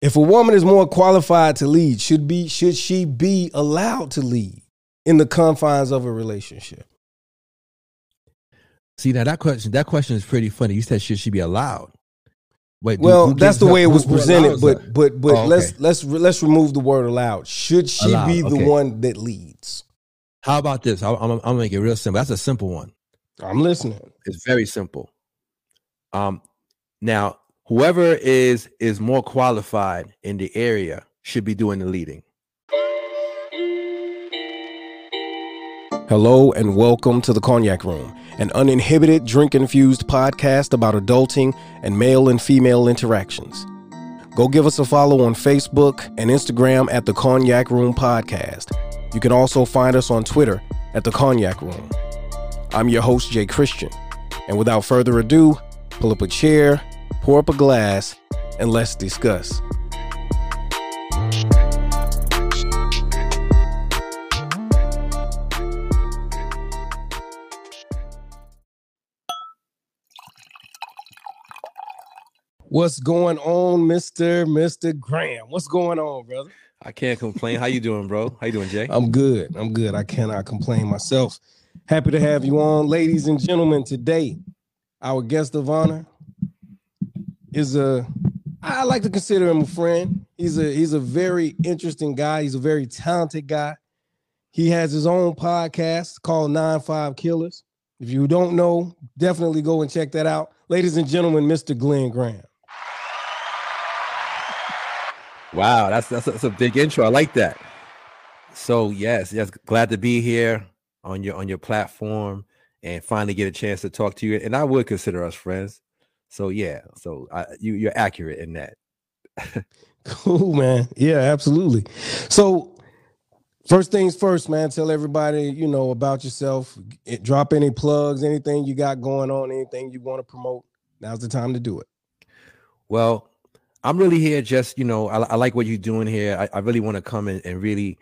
If a woman is more qualified to lead, should be should she be allowed to lead in the confines of a relationship? See now that question that question is pretty funny. You said should she be allowed? Wait, well, that's the way it was presented, but but but Oh, okay. let's let's let's remove the word allowed. Should she Allowed, be the okay. one that leads? How about this? I'm, I'm, I'm gonna make it real simple. That's a simple one. I'm listening. It's very simple. Um, now whoever is is more qualified in the area should be doing the leading. Hello and welcome to the Cognac Room, an uninhibited drink infused podcast about adulting and male and female interactions. Go give us a follow on Facebook and Instagram at the Cognac Room Podcast. You can also find us on Twitter at the Cognac Room. I'm your host, Jay Christian. And without further ado, pull up a chair, pour up a glass, and let's discuss. What's going on, Mr. Mr. Graham? What's going on, brother? I can't complain. How you doing, bro? How you doing, Jay? I'm good. I'm good. I cannot complain myself. Happy to have you on, ladies and gentlemen. Today, our guest of honor is a I like to consider him a friend. He's a he's a very interesting guy. He's a very talented guy. He has his own podcast called Nine Five Killers. If you don't know, definitely go and check that out. Ladies and gentlemen, Mr. Glenn Graham. Wow, that's that's, that's a big intro. I like that. So yes, yes, glad to be here on your on your platform and finally get a chance to talk to you. And I would consider us friends. So yeah, so I, you you're accurate in that. Cool, man. Yeah, absolutely. So, first things first, man. Tell everybody you know about yourself. It- drop any plugs, anything you got going on, anything you want to promote. Now's the time to do it. Well, I'm really here just, you know, I, I like what you're doing here. I, I really want to come in and really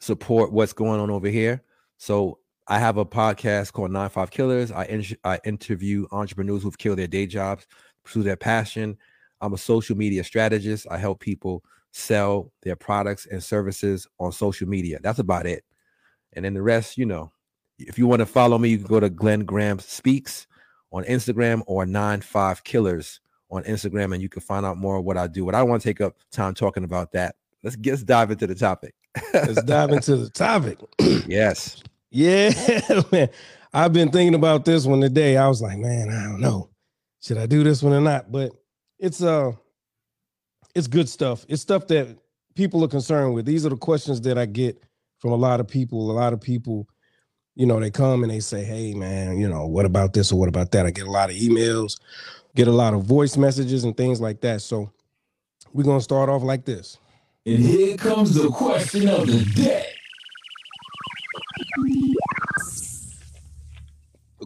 support what's going on over here. So I have a podcast called Nine Five Killers. I, in, I interview entrepreneurs who've killed their day jobs, pursue their passion. I'm a social media strategist. I help people sell their products and services on social media. That's about it. And then the rest, you know, if you want to follow me, you can go to Glenn Graham Speaks on Instagram or Nine Five Killers on Instagram, and you can find out more of what I do. But I want to take up time talking about that. Let's get let's dive into the topic. Let's dive into the topic. yes. Yeah, man. I've been thinking about this one today. I was like, man, I don't know. Should I do this one or not? But it's uh it's good stuff. It's stuff that people are concerned with. These are the questions that I get from a lot of people. A lot of people, you know, they come and they say, Hey man, you know, what about this or what about that? I get a lot of emails, get a lot of voice messages and things like that. So we're gonna start off like this. And here comes the question of the day.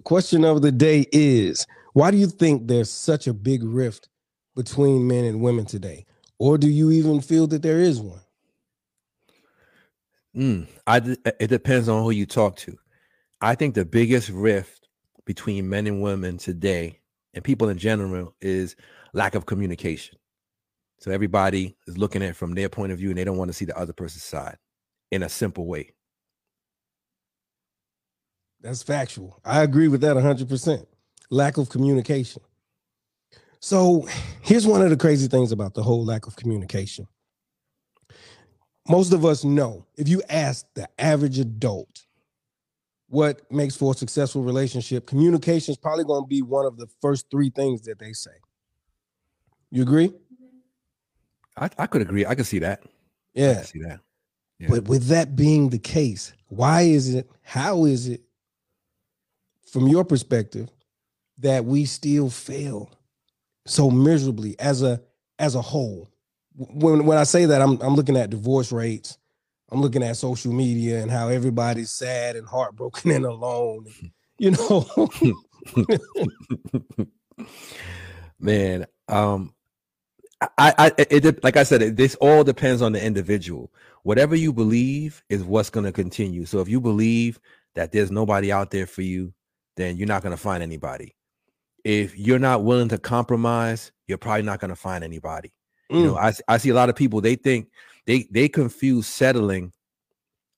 Question of the day is why do you think there's such a big rift between men and women today? Or do you even feel that there is one? Mm, I d- it depends on who you talk to. I think the biggest rift between men and women today and people in general is lack of communication. So everybody is looking at it from their point of view and they don't want to see the other person's side in a simple way. That's factual. I agree with that 100%. Lack of communication. So here's one of the crazy things about the whole lack of communication. Most of us know if you ask the average adult what makes for a successful relationship, communication is probably going to be one of the first three things that they say. You agree? I, I could agree. I could see that. Yeah. could see that. Yeah. But with that being the case, why is it, how is it, from your perspective, that we still fail so miserably as a as a whole? When when I say that, I'm I'm looking at divorce rates, I'm looking at social media and how everybody's sad and heartbroken and alone. You know, Man, um, I, I, it, like I said, it, this all depends on the individual. Whatever you believe is what's going to continue. So if you believe that there's nobody out there for you, then you're not going to find anybody. If you're not willing to compromise, you're probably not going to find anybody. You know, I, I I see a lot of people. They think they they confuse settling.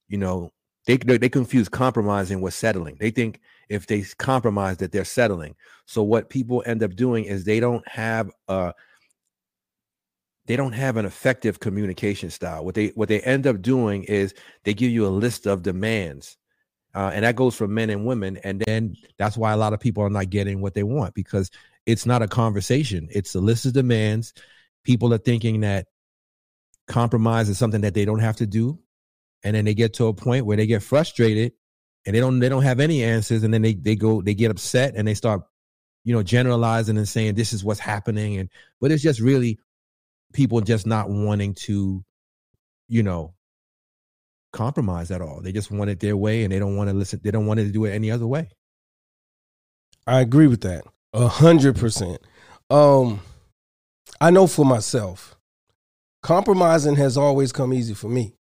You know, they they they confuse compromising with settling. They think if they compromise that they're settling. So what people end up doing is they don't have a they don't have an effective communication style. What they what they end up doing is they give you a list of demands, uh, and that goes for men and women. And then that's why a lot of people are not getting what they want because it's not a conversation. It's a list of demands. People are thinking that compromise is something that they don't have to do, and then they get to a point where they get frustrated and they don't they don't have any answers, and then they they go they get upset and they start you know generalizing and saying this is what's happening and but it's just really people just not wanting to you know compromise at all they just want it their way and they don't want to listen they don't want to do it any other way I agree with that. A hundred percent. Um, I know for myself, compromising has always come easy for me.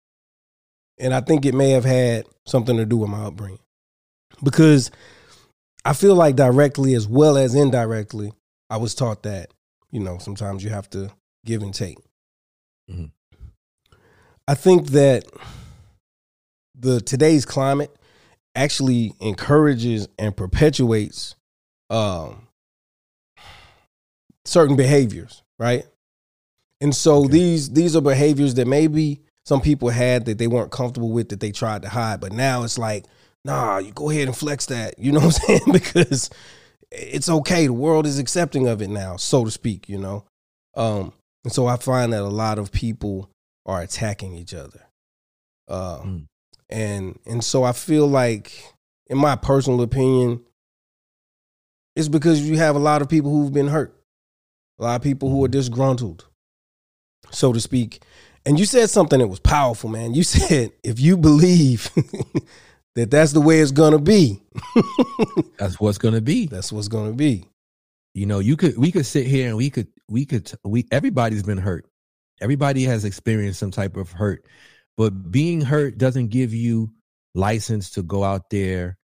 And I think it may have had something to do with my upbringing. Because I feel like directly as well as indirectly, I was taught that, you know, sometimes you have to give and take. Mhm. I think that the today's climate actually encourages and perpetuates um, certain behaviors, right? And so Okay. these these are behaviors that maybe some people had that they weren't comfortable with that they tried to hide, but now it's like, nah, you go ahead and flex that. You know what I'm saying? because it's okay. The world is accepting of it now, so to speak. You know, um, and so I find that a lot of people are attacking each other, uh, Mm. And and so I feel like, in my personal opinion, it's because you have a lot of people who've been hurt, a lot of people who are mm-hmm. disgruntled, so to speak. And you said something that was powerful, man. You said if you believe that that's the way it's gonna be, that's what's to be that's what's gonna be. you know you could we could sit here and we could we could we everybody's been hurt everybody has experienced some type of hurt but being hurt doesn't give you license to go out there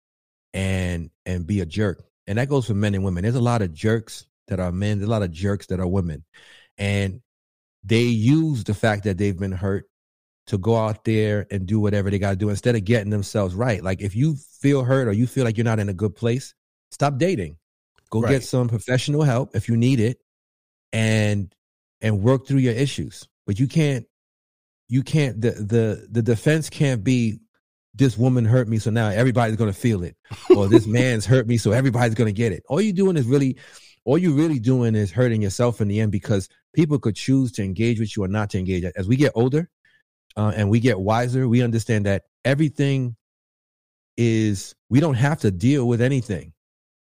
and and be a jerk. And that goes for men and women. There's a lot of jerks that are men. There's a lot of jerks that are women. And they use the fact that they've been hurt to go out there and do whatever they got to do instead of getting themselves right. Like if you feel hurt or you feel like you're not in a good place stop dating. Go Right. get some professional help if you need it and and work through your issues. But you can't you can't the the the defense can't be this woman hurt me so now everybody's to feel it or this man's hurt me so everybody's to get it all you're doing is really all you're really doing is hurting yourself in the end because people could choose to engage with you or not to engage as we get older uh, and we get wiser we understand that everything is we don't have to deal with anything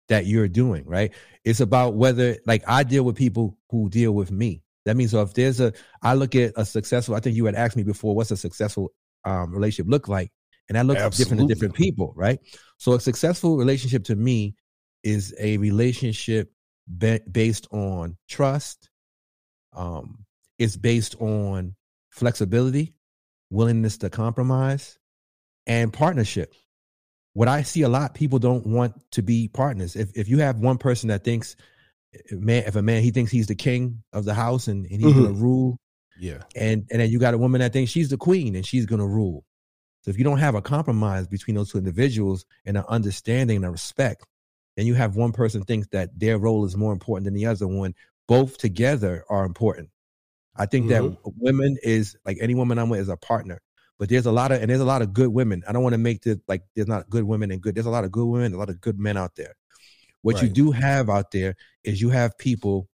that you're doing, right? It's about whether, like, I deal with people who deal with me. That means so if there's a, I look at a successful. I think you had asked me before, what's a successful um, relationship look like, and that looks different to different people, right? So a successful relationship to me is a relationship ba- based on trust. Um, it's based on flexibility, willingness to compromise, and partnership what I see a lot, people don't want to be partners. If if you have one person that thinks, man, if a man he thinks he's the king of the house and, and he's gonna mm-hmm. rule, Yeah. and and then you got a woman that thinks she's the queen and she's gonna rule. So if you don't have a compromise between those two individuals and an understanding and a respect, then you have one person thinks that their role is more important than the other one. Both together are important. I think that mm-hmm. women is like any woman I'm with is a partner. But there's a lot of and there's a lot of good women. I don't want to make this like there's not good women and good. There's a lot of good women, a lot of good men out there. What you do have out there is you have people.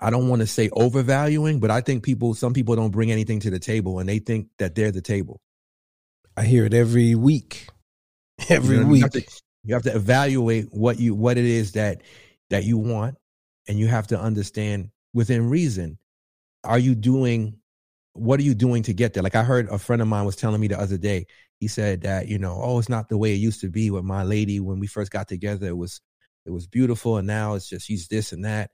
I don't want to say overvaluing, but I think people, some people don't bring anything to the table, and they think that they're the table. I hear it every week. Every You know, week. You have, to, you have to evaluate what you what it is that that you want, and you have to understand within reason. Are you doing what are you doing to get there? Like I heard a friend of mine was telling me the other day. He said that you know, oh, it's not the way it used to be with my lady when we first got together. It was it was beautiful, and now it's just she's this and that.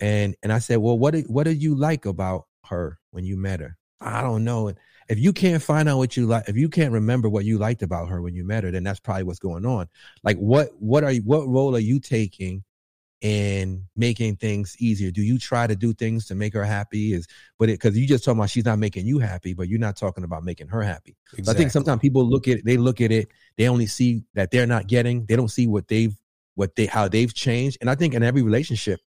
And and I said, well, what did what did you like about her when you met her? I don't know. If you can't find out what you like, if you can't remember what you liked about her when you met her, then that's probably what's going on. Like what what are you what role are you taking in making things easier? Do you try to do things to make her happy? Is but it because you just talking about she's not making you happy, but you're not talking about making her happy. So I think sometimes people look at they look at it, they only see that they're not getting, they don't see what they've what they how they've changed. And I think in every relationship,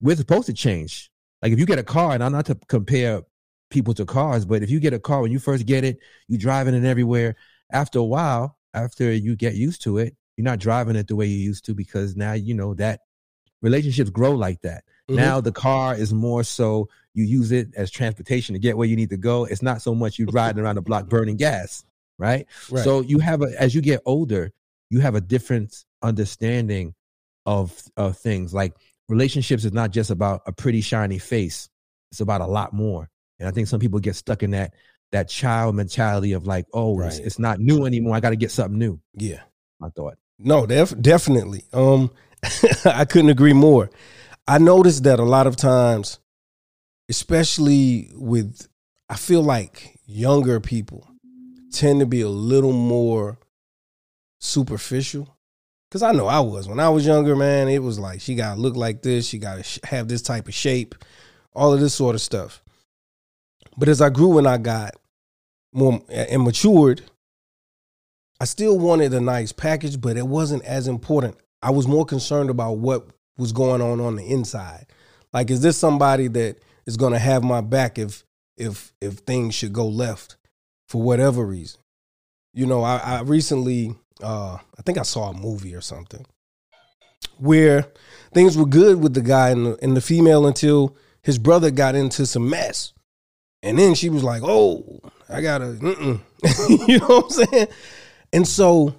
we're supposed to change. Like if you get a car, and I'm not to compare people to cars, but if you get a car when you first get it, you driving it everywhere. After a while, after you get used to it, you're not driving it the way you used to because now you know that relationships grow like that. Mm-hmm. Now the car is more so you use it as transportation to get where you need to go. It's not so much you riding around the block burning gas, right? right? So you have a as you get older, you have a different understanding of of things. Like relationships is not just about a pretty shiny face. It's about a lot more. And I think some people get stuck in that that child mentality of like, oh, right. it's, it's, not new anymore. I got to get something new. Yeah, I thought. No, def- definitely. Um, I couldn't agree more. I noticed that a lot of times, especially with, I feel like younger people tend to be a little more superficial Cause I know I was when I was younger, man. It was like she got to look like this, she got to have this type of shape, all of this sort of stuff. But as I grew and I got more eh, and matured, I still wanted a nice package, but it wasn't as important. I was more concerned about what was going on on the inside. Like, is this somebody that is going to have my back if if if things should go left for whatever reason? You know, I, I recently uh, I think I saw a movie or something where things were good with the guy and the, and the female until his brother got into some mess. And then she was like, "Oh, I gotta," you know what I'm saying? And so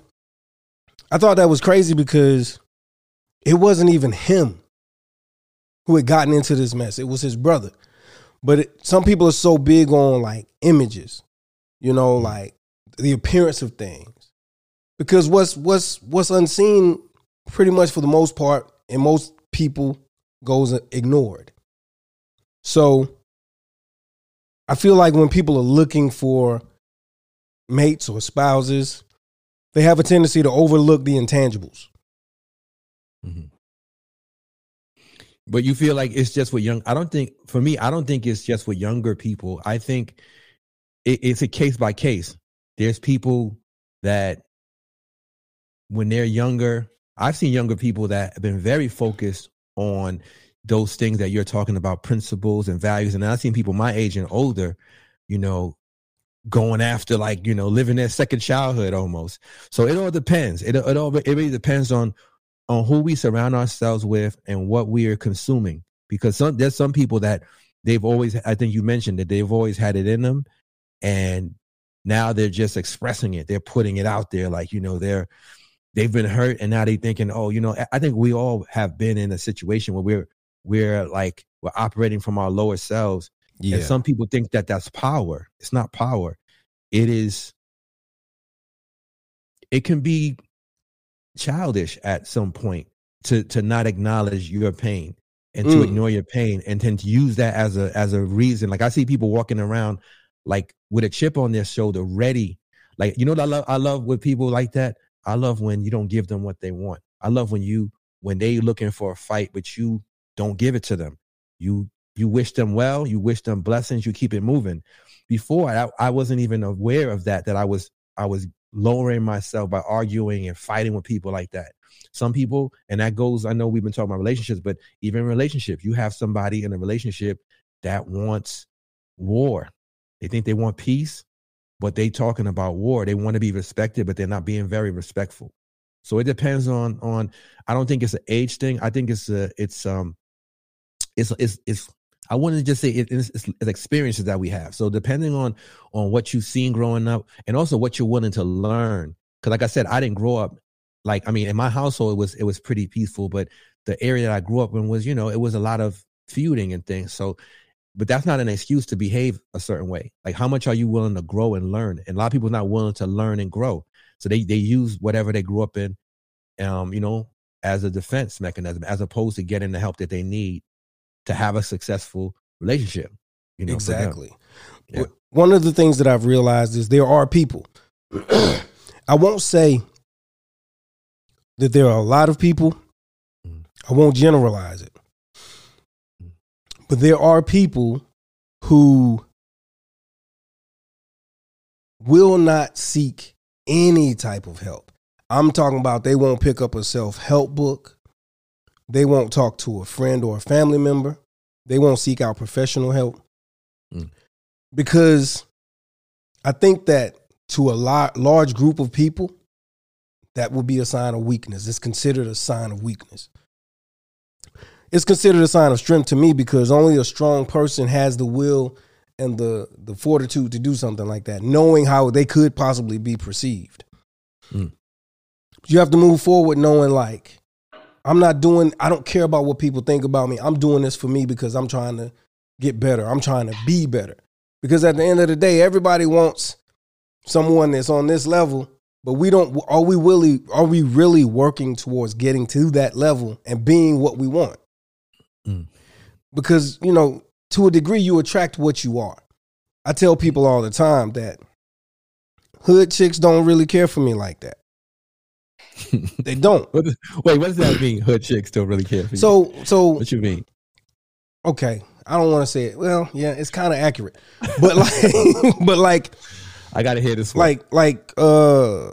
I thought that was crazy because it wasn't even him who had gotten into this mess. It was his brother. But it, some people are so big on like images, you know, mm-hmm. like the appearance of things because what's what's what's unseen pretty much for the most part and most people goes ignored so i feel like when people are looking for mates or spouses they have a tendency to overlook the intangibles mm-hmm. but you feel like it's just for young i don't think for me i don't think it's just for younger people i think it, it's a case by case there's people that when they're younger, I've seen younger people that have been very focused on those things that you're talking about, principles and values. And I've seen people my age and older, you know, going after like, you know, living their second childhood almost. So it all depends. It, it all, it really depends on, on who we surround ourselves with and what we are consuming. Because some, there's some people that they've always, I think you mentioned that they've always had it in them and now they're just expressing it. They're putting it out there. Like, you know, they're, they've been hurt and now they thinking, oh, you know, I think we all have been in a situation where we're we're like we're operating from our lower selves. Yeah. And some people think that that's power. It's not power. It is. It can be childish at some point to to not acknowledge your pain and to mm. ignore your pain and then to use that as a as a reason. Like I see people walking around like with a chip on their shoulder, ready. Like you know what I love I love with people like that I love when you don't give them what they want. I love when you when they looking for a fight, but you don't give it to them. You you wish them well, you wish them blessings, you keep it moving. Before I, I wasn't even aware of that, that I was I was lowering myself by arguing and fighting with people like that. Some people, and that goes, I know we've been talking about relationships, but even relationships, you have somebody in a relationship that wants war. They think they want peace, but they talking about war. They want to be respected, but they're not being very respectful. So it depends on on. I don't think it's an age thing. I think it's a it's um it's it's it's. I wouldn't just say it, it's, it's experiences that we have. So depending on on what you've seen growing up, and also what you're willing to learn. Because like I said, I didn't grow up like I mean in my household it was it was pretty peaceful, but the area that I grew up in was you know it was a lot of feuding and things. So but that's not an excuse to behave a certain way. Like how much are you willing to grow and learn? And a lot of people not willing to learn and grow. So they they use whatever they grew up in, um, you know, as a defense mechanism, as opposed to getting the help that they need to have a successful relationship. You know, exactly. Yeah. One of the things that I've realized is there are people. I won't say that there are a lot of people. Mm. I won't generalize it. But there are people who will not seek any type of help. I'm talking about they won't pick up a self help book. They won't talk to a friend or a family member. They won't seek out professional help. Mm. Because I think that to a large group of people, that will be a sign of weakness. It's considered a sign of weakness. It's considered a sign of strength to me because only a strong person has the will and the the fortitude to do something like that, knowing how they could possibly be perceived. Mm. You have to move forward knowing like I'm not doing I don't care about what people think about me. I'm doing this for me because I'm trying to get better. I'm trying to be better. Because at the end of the day, everybody wants someone that's on this level, but we don't are we really are we really working towards getting to that level and being what we want? Mm. Because, you know, to a degree you attract what you are. I tell people all the time that hood chicks don't really care for me like that. they don't. What Wait, what does that mean? Hood chicks don't really care for you. So so what you mean? okay, I don't want to say it. Well, yeah, it's kind of accurate. But like but like I gotta hear this one. like like uh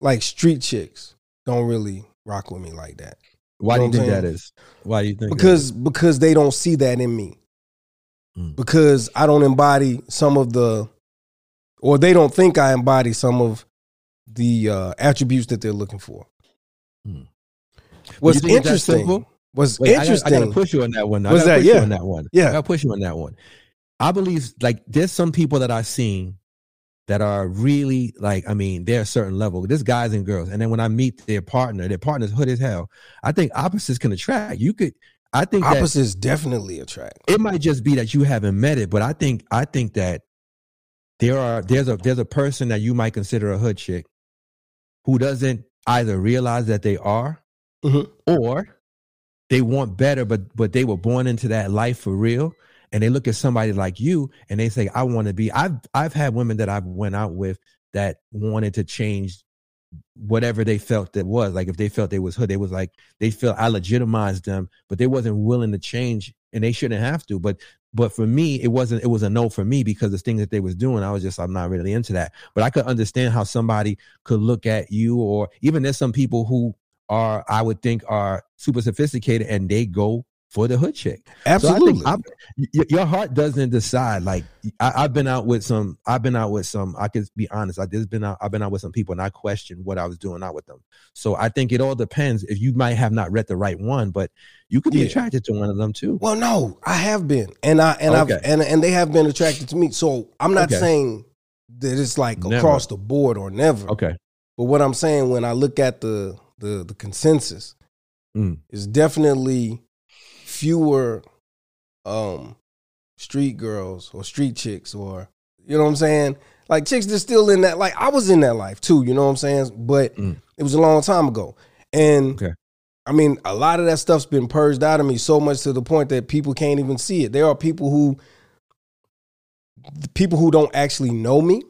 like street chicks don't really rock with me like that. Why do know you think that saying? is? Why do you think? that because because they don't see that in me Mm. because i don't embody some of the or they don't think i embody some of the uh, attributes that they're looking for Mm. what's think it's interesting what's Wait, I gotta- interesting I gotta, push you on that one. I gotta that? push Yeah. you on that one. Yeah. I gotta push you on that one. I believe like there's some people that I've seen that are really like, I mean, they're a certain level. There's guys and girls. And then when I meet their partner, their partner's hood as hell. I think opposites can attract. You could I think that opposites definitely attract it might just be that you haven't met it, but I think I think that there are there's a there's a person that you might consider a hood chick who doesn't either realize that they are Mhm. or they want better, but but they were born into that life for real. And they look at somebody like you and they say, I want to be. I've I've had women that I've went out with that wanted to change whatever they felt that was. Like if they felt they was hood, they was like they felt I legitimized them, but they wasn't willing to change and they shouldn't have to. But but for me, it wasn't it was a no for me because the things that they was doing, I was just I'm not really into that. But I could understand how somebody could look at you or even there's some people who are I would think are super sophisticated and they go for the hood chick. absolutely So I I'm, y- your heart doesn't decide. Like I, I've been out with some. I've been out with some. I can be honest. I just been out. I've been out with some people, and I questioned what I was doing out with them. So I think it all depends. If you might have not read the right one, but you could be Yeah. attracted to one of them too. well no i have been and i and Okay. i've and, and they have been attracted to me so i'm not Okay. saying that it's like Never. across the board or never Okay. But what I'm saying when I look at the the, the consensus, Mm. is definitely fewer um street girls or street chicks or you know what I'm saying? Like chicks that's still in that like I was in that life too, you know what I'm saying? But Mm. it was a long time ago. And Okay. I mean, a lot of that stuff's been purged out of me so much to the point that people can't even see it. There are people who the people who don't actually know me.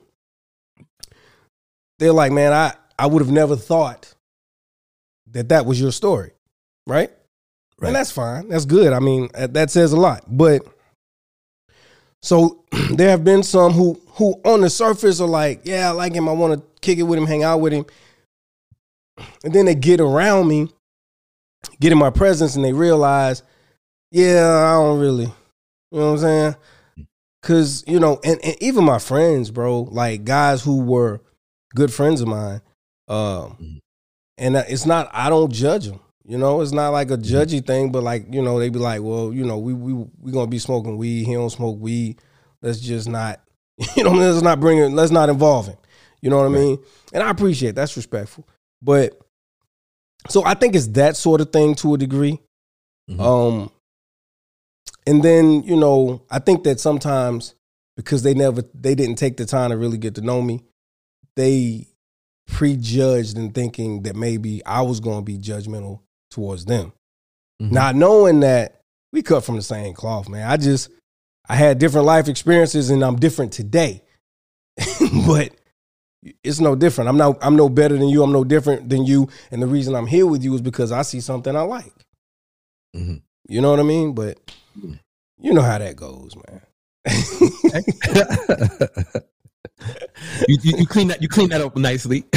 They're like, man, I I would have never thought that that was your story, right? Right. And that's fine. That's good. I mean, that that says a lot. But so there have been some who who on the surface are like, yeah, I like him. I want to kick it with him, hang out with him. And then they get around me, get in my presence, and they realize, yeah, I don't really, you know what I'm saying? Cause, you know, and, and even my friends, bro, like guys who were good friends of mine, um, Mhm. and it's not, I don't judge them. You know, it's not like a judgy thing, but like, you know, they be like, well, you know, we we we gonna be smoking weed. He don't smoke weed. Let's just not, you know, let's not bring it, let's not involve him. You know what I mean? And I appreciate that's respectful. But so I think it's that sort of thing to a degree. Mhm. Um, and then you know, I think that sometimes because they never, they didn't take the time to really get to know me, they prejudged and thinking that maybe I was going to be judgmental towards them, Mhm. not knowing that we cut from the same cloth, man. I just, I had different life experiences, and I'm different today, but it's no different. I'm not, I'm no better than you. I'm no different than you, and the reason I'm here with you is because I see something I like. Mhm. You know what I mean? But Mhm. you know how that goes, man. you, you, you clean that you clean that up nicely.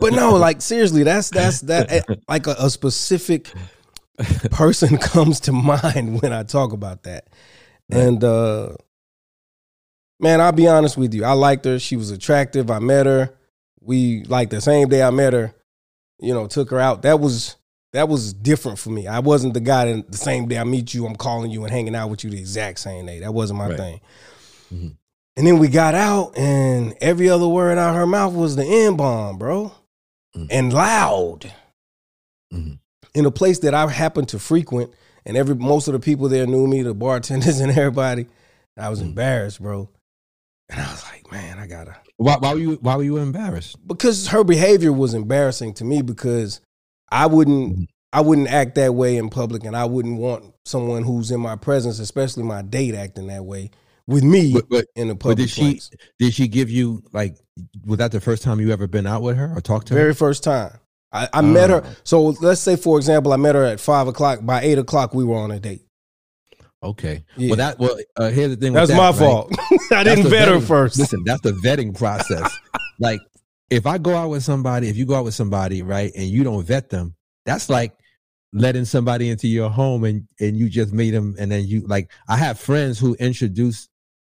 but no, like seriously, that's that's that eh, like a, a specific person comes to mind when I talk about that. And uh man, I'll be honest with you. I liked her. She was attractive. I met her. We like the same day I met her, you know, took her out. That was that was different for me. I wasn't the guy that the same day I meet you, I'm calling you and hanging out with you the exact same day. That wasn't my Right. thing. Mhm. And then we got out, and every other word out of her mouth was the N bomb, bro. Mhm. And loud. Mhm. In a place that I happened to frequent, and every most of the people there knew me, the bartenders and everybody. I was Mhm. embarrassed, bro. And I was like, man, I gotta why, why were you why were you embarrassed? because her behavior was embarrassing to me because I wouldn't Mhm. I wouldn't act that way in public and I wouldn't want someone who's in my presence, especially my date acting that way with me But, but in a public did she- place. did she give you like was that the first time you ever been out with her or talked to her? Very first time. I, I met her. Oh. So let's say, for example, I met her at five o'clock. By eight o'clock, we were on a date. Okay. Yeah. Well, that well, uh, here's the thing. with That's that, my right? fault. I That's didn't the vet her first. Listen, that's the vetting process. like, if I go out with somebody, if you go out with somebody, right, and you don't vet them, that's like letting somebody into your home and and you just meet them, and then you like. I have friends who introduce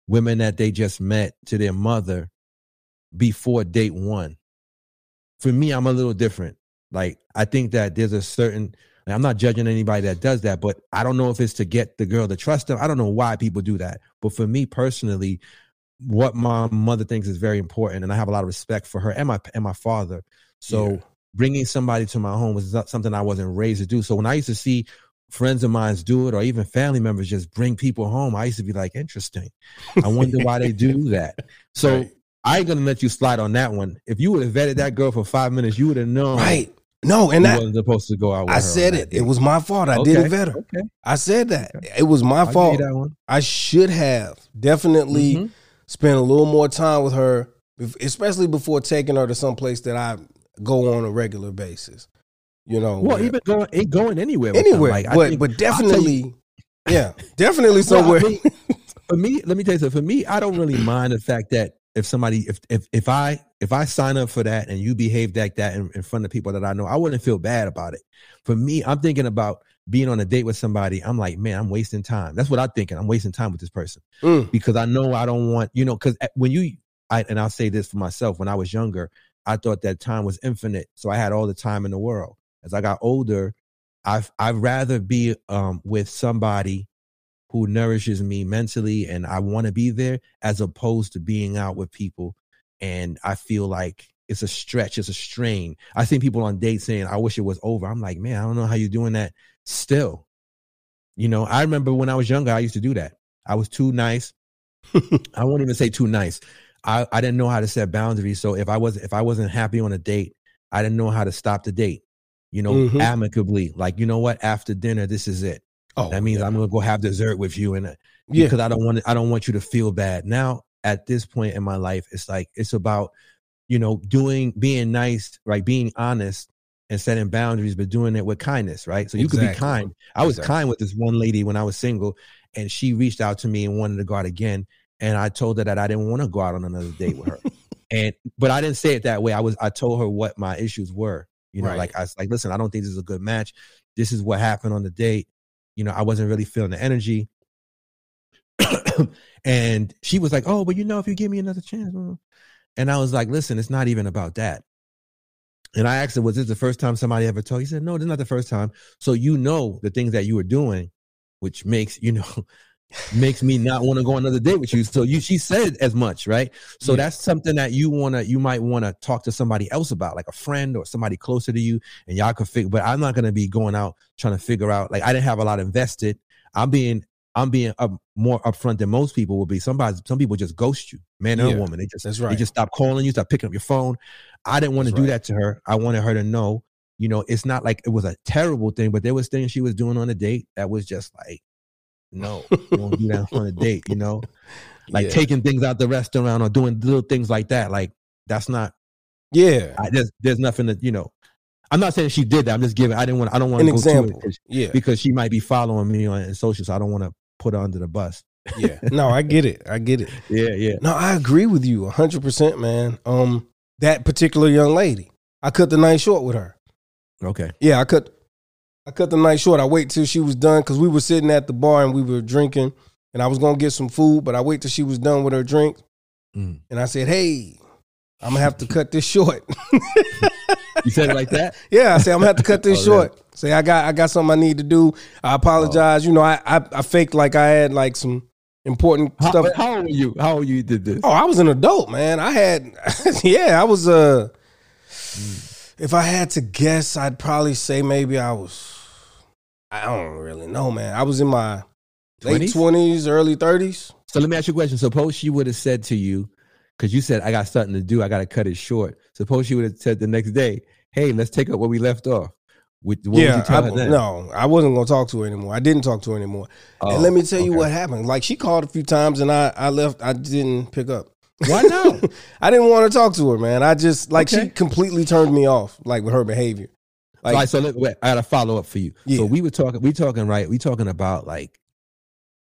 women that they just met to their mother before date one. For me, I'm a little different. Like, I think that there's a certain. I'm not judging anybody that does that, but I don't know if it's to get the girl to trust them. I don't know why people do that. But for me personally, what my mother thinks is very important, and I have a lot of respect for her and my and my father. So Yeah. bringing somebody to my home was not something I wasn't raised to do. So when I used to see friends of mine do it, or even family members just bring people home, I used to be like, interesting. I wonder why they do that. So Right. I ain't gonna let you slide on that one. If you would have vetted that girl for five minutes, you would have known Right. No, and that wasn't supposed to go out. With I said it. that It was my fault. I Okay. did it better. Okay, I said that. It was my I'll fault. that one. I should have definitely Mhm. spent a little more time with her, especially before taking her to some place that I go on a regular basis. You know, Well, where- even going, ain't going anywhere. anywhere, Like, I but think- but I'll you- definitely, yeah, definitely Well, I somewhere. mean, for me, let me tell you something. For me, I don't really mind the fact that if somebody, if if if I if I sign up for that and you behave like that in, in front of people that I know, I wouldn't feel bad about it. For me, I'm thinking about being on a date with somebody. I'm like, man, I'm wasting time. That's what I'm thinking. I'm wasting time with this person Mm, because I know I don't want, you know, because when you, I and I'll say this for myself. When I was younger, I thought that time was infinite, so I had all the time in the world. As I got older, I I'd rather be um, with somebody who nourishes me mentally and I want to be there as opposed to being out with people and I feel like it's a stretch, it's a strain. I see people on dates saying, I wish it was over. I'm like, man, I don't know how you're doing that still. You know, I remember when I was younger, I used to do that. I was too nice. I won't even say too nice. I, I didn't know how to set boundaries. So if I was if I wasn't happy on a date, I didn't know how to stop the date. You know, Mhm. amicably. Like, you know what? After dinner, this is it. oh, That means yeah. I'm gonna go have dessert with you, and uh, yeah, because I don't want I don't want you to feel bad. Now at this point in my life, it's like it's about you know doing being nice, right? Being honest and setting boundaries, but doing it with kindness, right? So you could be kind. I was Exactly. kind with this one lady when I was single, and she reached out to me and wanted to go out again, and I told her that I didn't want to go out on another date with her. and but I didn't say it that way. I was I told her what my issues were. You know, Right. like I was like, listen, I don't think this is a good match. This is what happened on the date. You know, I wasn't really feeling the energy. and she was like, "Oh, but you know, if you give me another chance," uh," and I was like, "Listen, it's not even about that." And I asked her, "Was this the first time somebody ever told?" you?" He said, "No, this is not the first time." So you know the things that you were doing, which makes you know makes me not want to go another date with you. So you, she said as much, right? So Yeah. that's something that you wanna, you might want to talk to somebody else about, like a friend or somebody closer to you, and y'all could figure. But I'm not gonna be going out trying to figure out. Like I didn't have a lot invested. I'm being I'm being up, more upfront than most people would be. Somebody, some people just ghost you, man or Yeah, woman. They just that's right. they just stop calling you, stop picking up your phone. I didn't want to do right. that to her. I wanted her to know, you know, it's not like it was a terrible thing, but there was things she was doing on a date that was just like, no, don't do that on a date, you know, like yeah. taking things out the restaurant or doing little things like that. Like that's not. yeah, I, there's there's nothing that you know. I'm not saying she did that. I'm just giving. I didn't want. I don't want An to go to example. it Yeah. because she might be following me on social, so I don't want to put her under the bus. Yeah. No, I get it. I get it. Yeah, yeah. No, I agree with you 100%, man. Um that particular young lady. I cut the night short with her. Okay. Yeah, I cut I cut the night short. I wait till she was done cuz we were sitting at the bar and we were drinking and I was going to get some food, but I wait till she was done with her drink Mm. and I said, "Hey, I'm going to have to cut this short." You said it like that. Yeah, I said I'm gonna have to cut this Oh, short. Say I got I got something I need to do. I apologize. You know, I, I I faked like I had like some important How, stuff. how old were you? How old you did this? Oh, I was an adult, man. I had yeah, I was uh if I had to guess, I'd probably say maybe I was I don't really know, man. I was in my late 20s? early thirties. So let me ask you a question. Suppose she would have said to you, because you said I got something to do, I got to cut it short. Suppose she would have said the next day, "Hey, let's take up where we left off." What, Yeah, I, no, I wasn't gonna talk to her anymore. I didn't talk to her anymore. Oh, and let oh, me tell you what happened. Like she called a few times and I I left. I didn't pick up. Why not? I didn't want to talk to her, man. I just like she completely turned me off, like with her behavior. Like, right, so let, wait, I got a follow up for you. Yeah. So we were talking, we talking right, we talking about like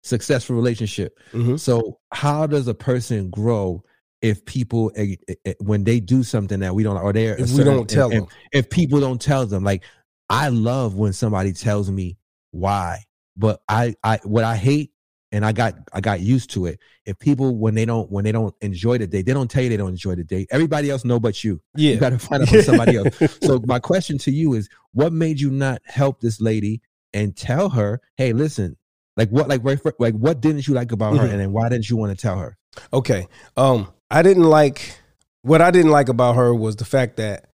successful relationship. mhm. So how does a person grow if people eh, eh, eh, when they do something that we don't or they're if we don't tell if, them, if people don't tell them like I love when somebody tells me why, but I I what I hate and I got I got used to it. If people when they don't when they don't enjoy the date, they don't tell you they don't enjoy the date. Everybody else know but you. You yeah. got to find out from somebody else. So my question to you is, what made you not help this lady and tell her, hey, listen, like what, like, like what didn't you like about her, Mhm. and then why didn't you want to tell her? Okay. Um, I didn't like what I didn't like about her was the fact that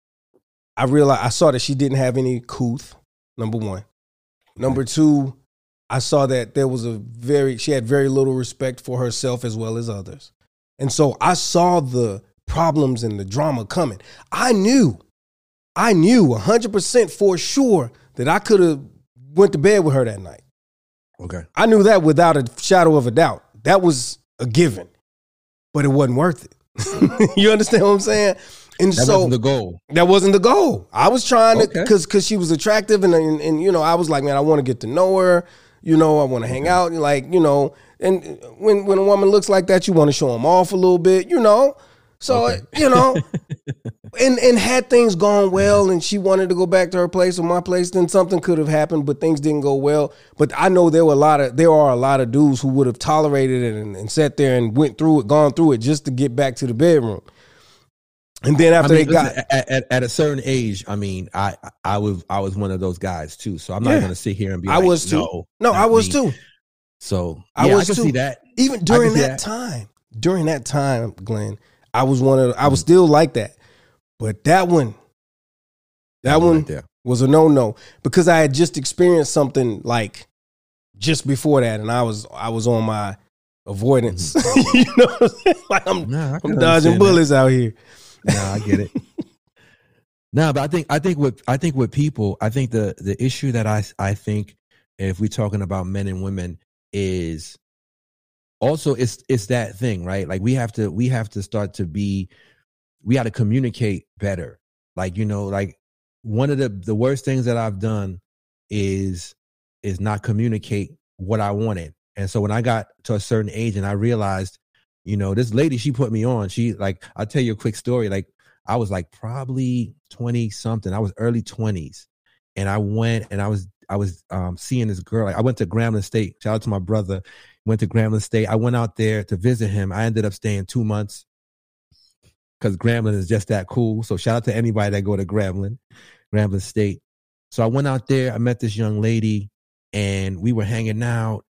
I realized I saw that she didn't have any couth. Number one. Number two, I saw that there was a very she had very little respect for herself as well as others. And so I saw the problems and the drama coming. I knew, I knew 100% for sure that I could have went to bed with her that night. Okay. I knew that without a shadow of a doubt. That was a given, but it wasn't worth it. you understand what I'm saying? And That so wasn't the goal. that wasn't the goal. I was trying to because because she was attractive and, and and you know I was like, man, I want to get to know her. You know, I want to hang out. Like you know, and uh, when when a woman looks like that, you want to show them off a little bit. You know, so Okay. Uh, you know, and and had things gone well, and she wanted to go back to her place or my place, then something could have happened. But things didn't go well. But I know there were a lot of there are a lot of dudes who would have tolerated it and, and sat there and went through it, gone through it just to get back to the bedroom. And then after I mean, they got at, at, at a certain age, I mean, I I was I was one of those guys too. So I'm not Yeah. going to sit here and be. I like, was too. No, No, I was me." too. So I yeah, I, was can too. see that. Even during that, that. time, during that time, Glenn, I was one of. I was mm-hmm. still like that, but that one, that one right was a no no because I had just experienced something like just before that, and I was I was on my mm-hmm. avoidance. you know, what I'm saying? like I'm Nah, I I'm dodging understand that. bullets out here. No, I get it. no, but I think I think with I think with people, I think the the issue that I I think if we're talking about men and women is also it's it's that thing, right? Like we have to we have to start to be we got to communicate better. Like you know, like one of the the worst things that I've done is is not communicate what I wanted. And so when I got to a certain age and I realized, you know, this lady she put me on, she like I'll tell you a quick story. Like I was like probably 20 something. I was early 20s. And I went and I was I was um seeing this girl. Like I went to Grambling State. Shout out to my brother. Went to Grambling State. I went out there to visit him. I ended up staying two months because Grambling is just that cool. So shout out to anybody that go to Grambling, Grambling State. So I went out there. I met this young lady, and we were hanging out.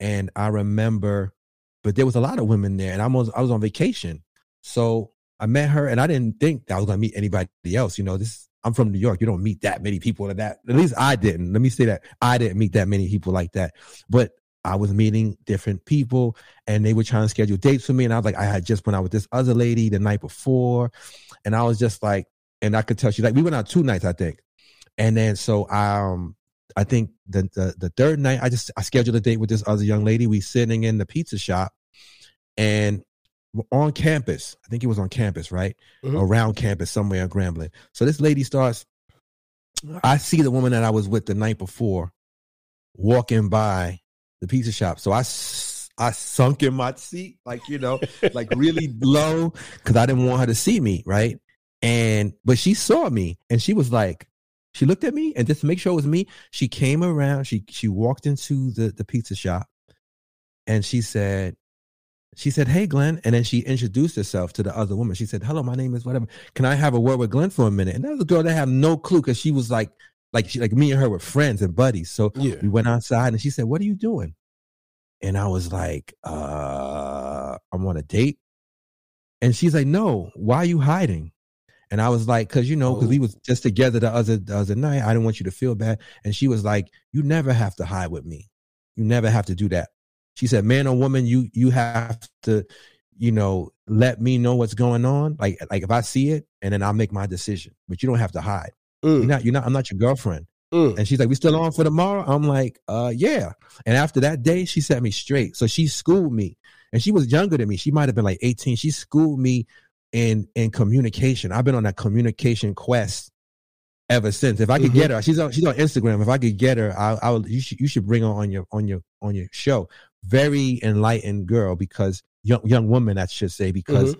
And I remember, but there was a lot of women there, and I was I was on vacation. So I met her, and I didn't think that I was gonna meet anybody else. You know, this I'm from New York. You don't meet that many people like that. At least I didn't. Let me say that I didn't meet that many people like that. But I was meeting different people, and they were trying to schedule dates for me. And I was like, I had just went out with this other lady the night before, and I was just like, and I could tell she like we went out two nights, I think. And then so um I think the, the the third night I just I scheduled a date with this other young lady. We sitting in the pizza shop and we're on campus. I think it was on campus, right? Mhm. Around campus somewhere in Grambling. So this lady starts I see the woman that I was with the night before walking by the pizza shop. So I, s- I sunk in my seat, like, you know, like really low because I didn't want her to see me. Right. And, but she saw me and she was like, she looked at me and just to make sure it was me, she came around, she, she walked into the, the pizza shop and she said, she said, Hey, Glenn. And then she introduced herself to the other woman. She said, Hello, my name is whatever. Can I have a word with Glenn for a minute? And that was a girl that had no clue because she was like, like, she, like me and her were friends and buddies. So Yeah. we went outside and she said, What are you doing? And I was like, uh, I'm on a date. And she's like, No, why are you hiding? And I was like, Cause you know, because we was just together the other the other night. I didn't want you to feel bad. And she was like, You never have to hide with me. You never have to do that. She said, Man or woman, you you have to, you know, let me know what's going on. Like, like if I see it and then I'll make my decision. But you don't have to hide. You're Mm, not, you're not, I'm not your girlfriend. mm. And she's like, "We still on for tomorrow?" I'm like, "Uh, yeah." And after that day, she set me straight. So she schooled me, and she was younger than me. She might have been like 18. She schooled me in in communication. I've been on that communication quest ever since. If I could Mhm. get her, she's on she's on Instagram. If I could get her, I, I would. You should you should bring her on your on your on your show. Very enlightened girl because young young woman, I should say, because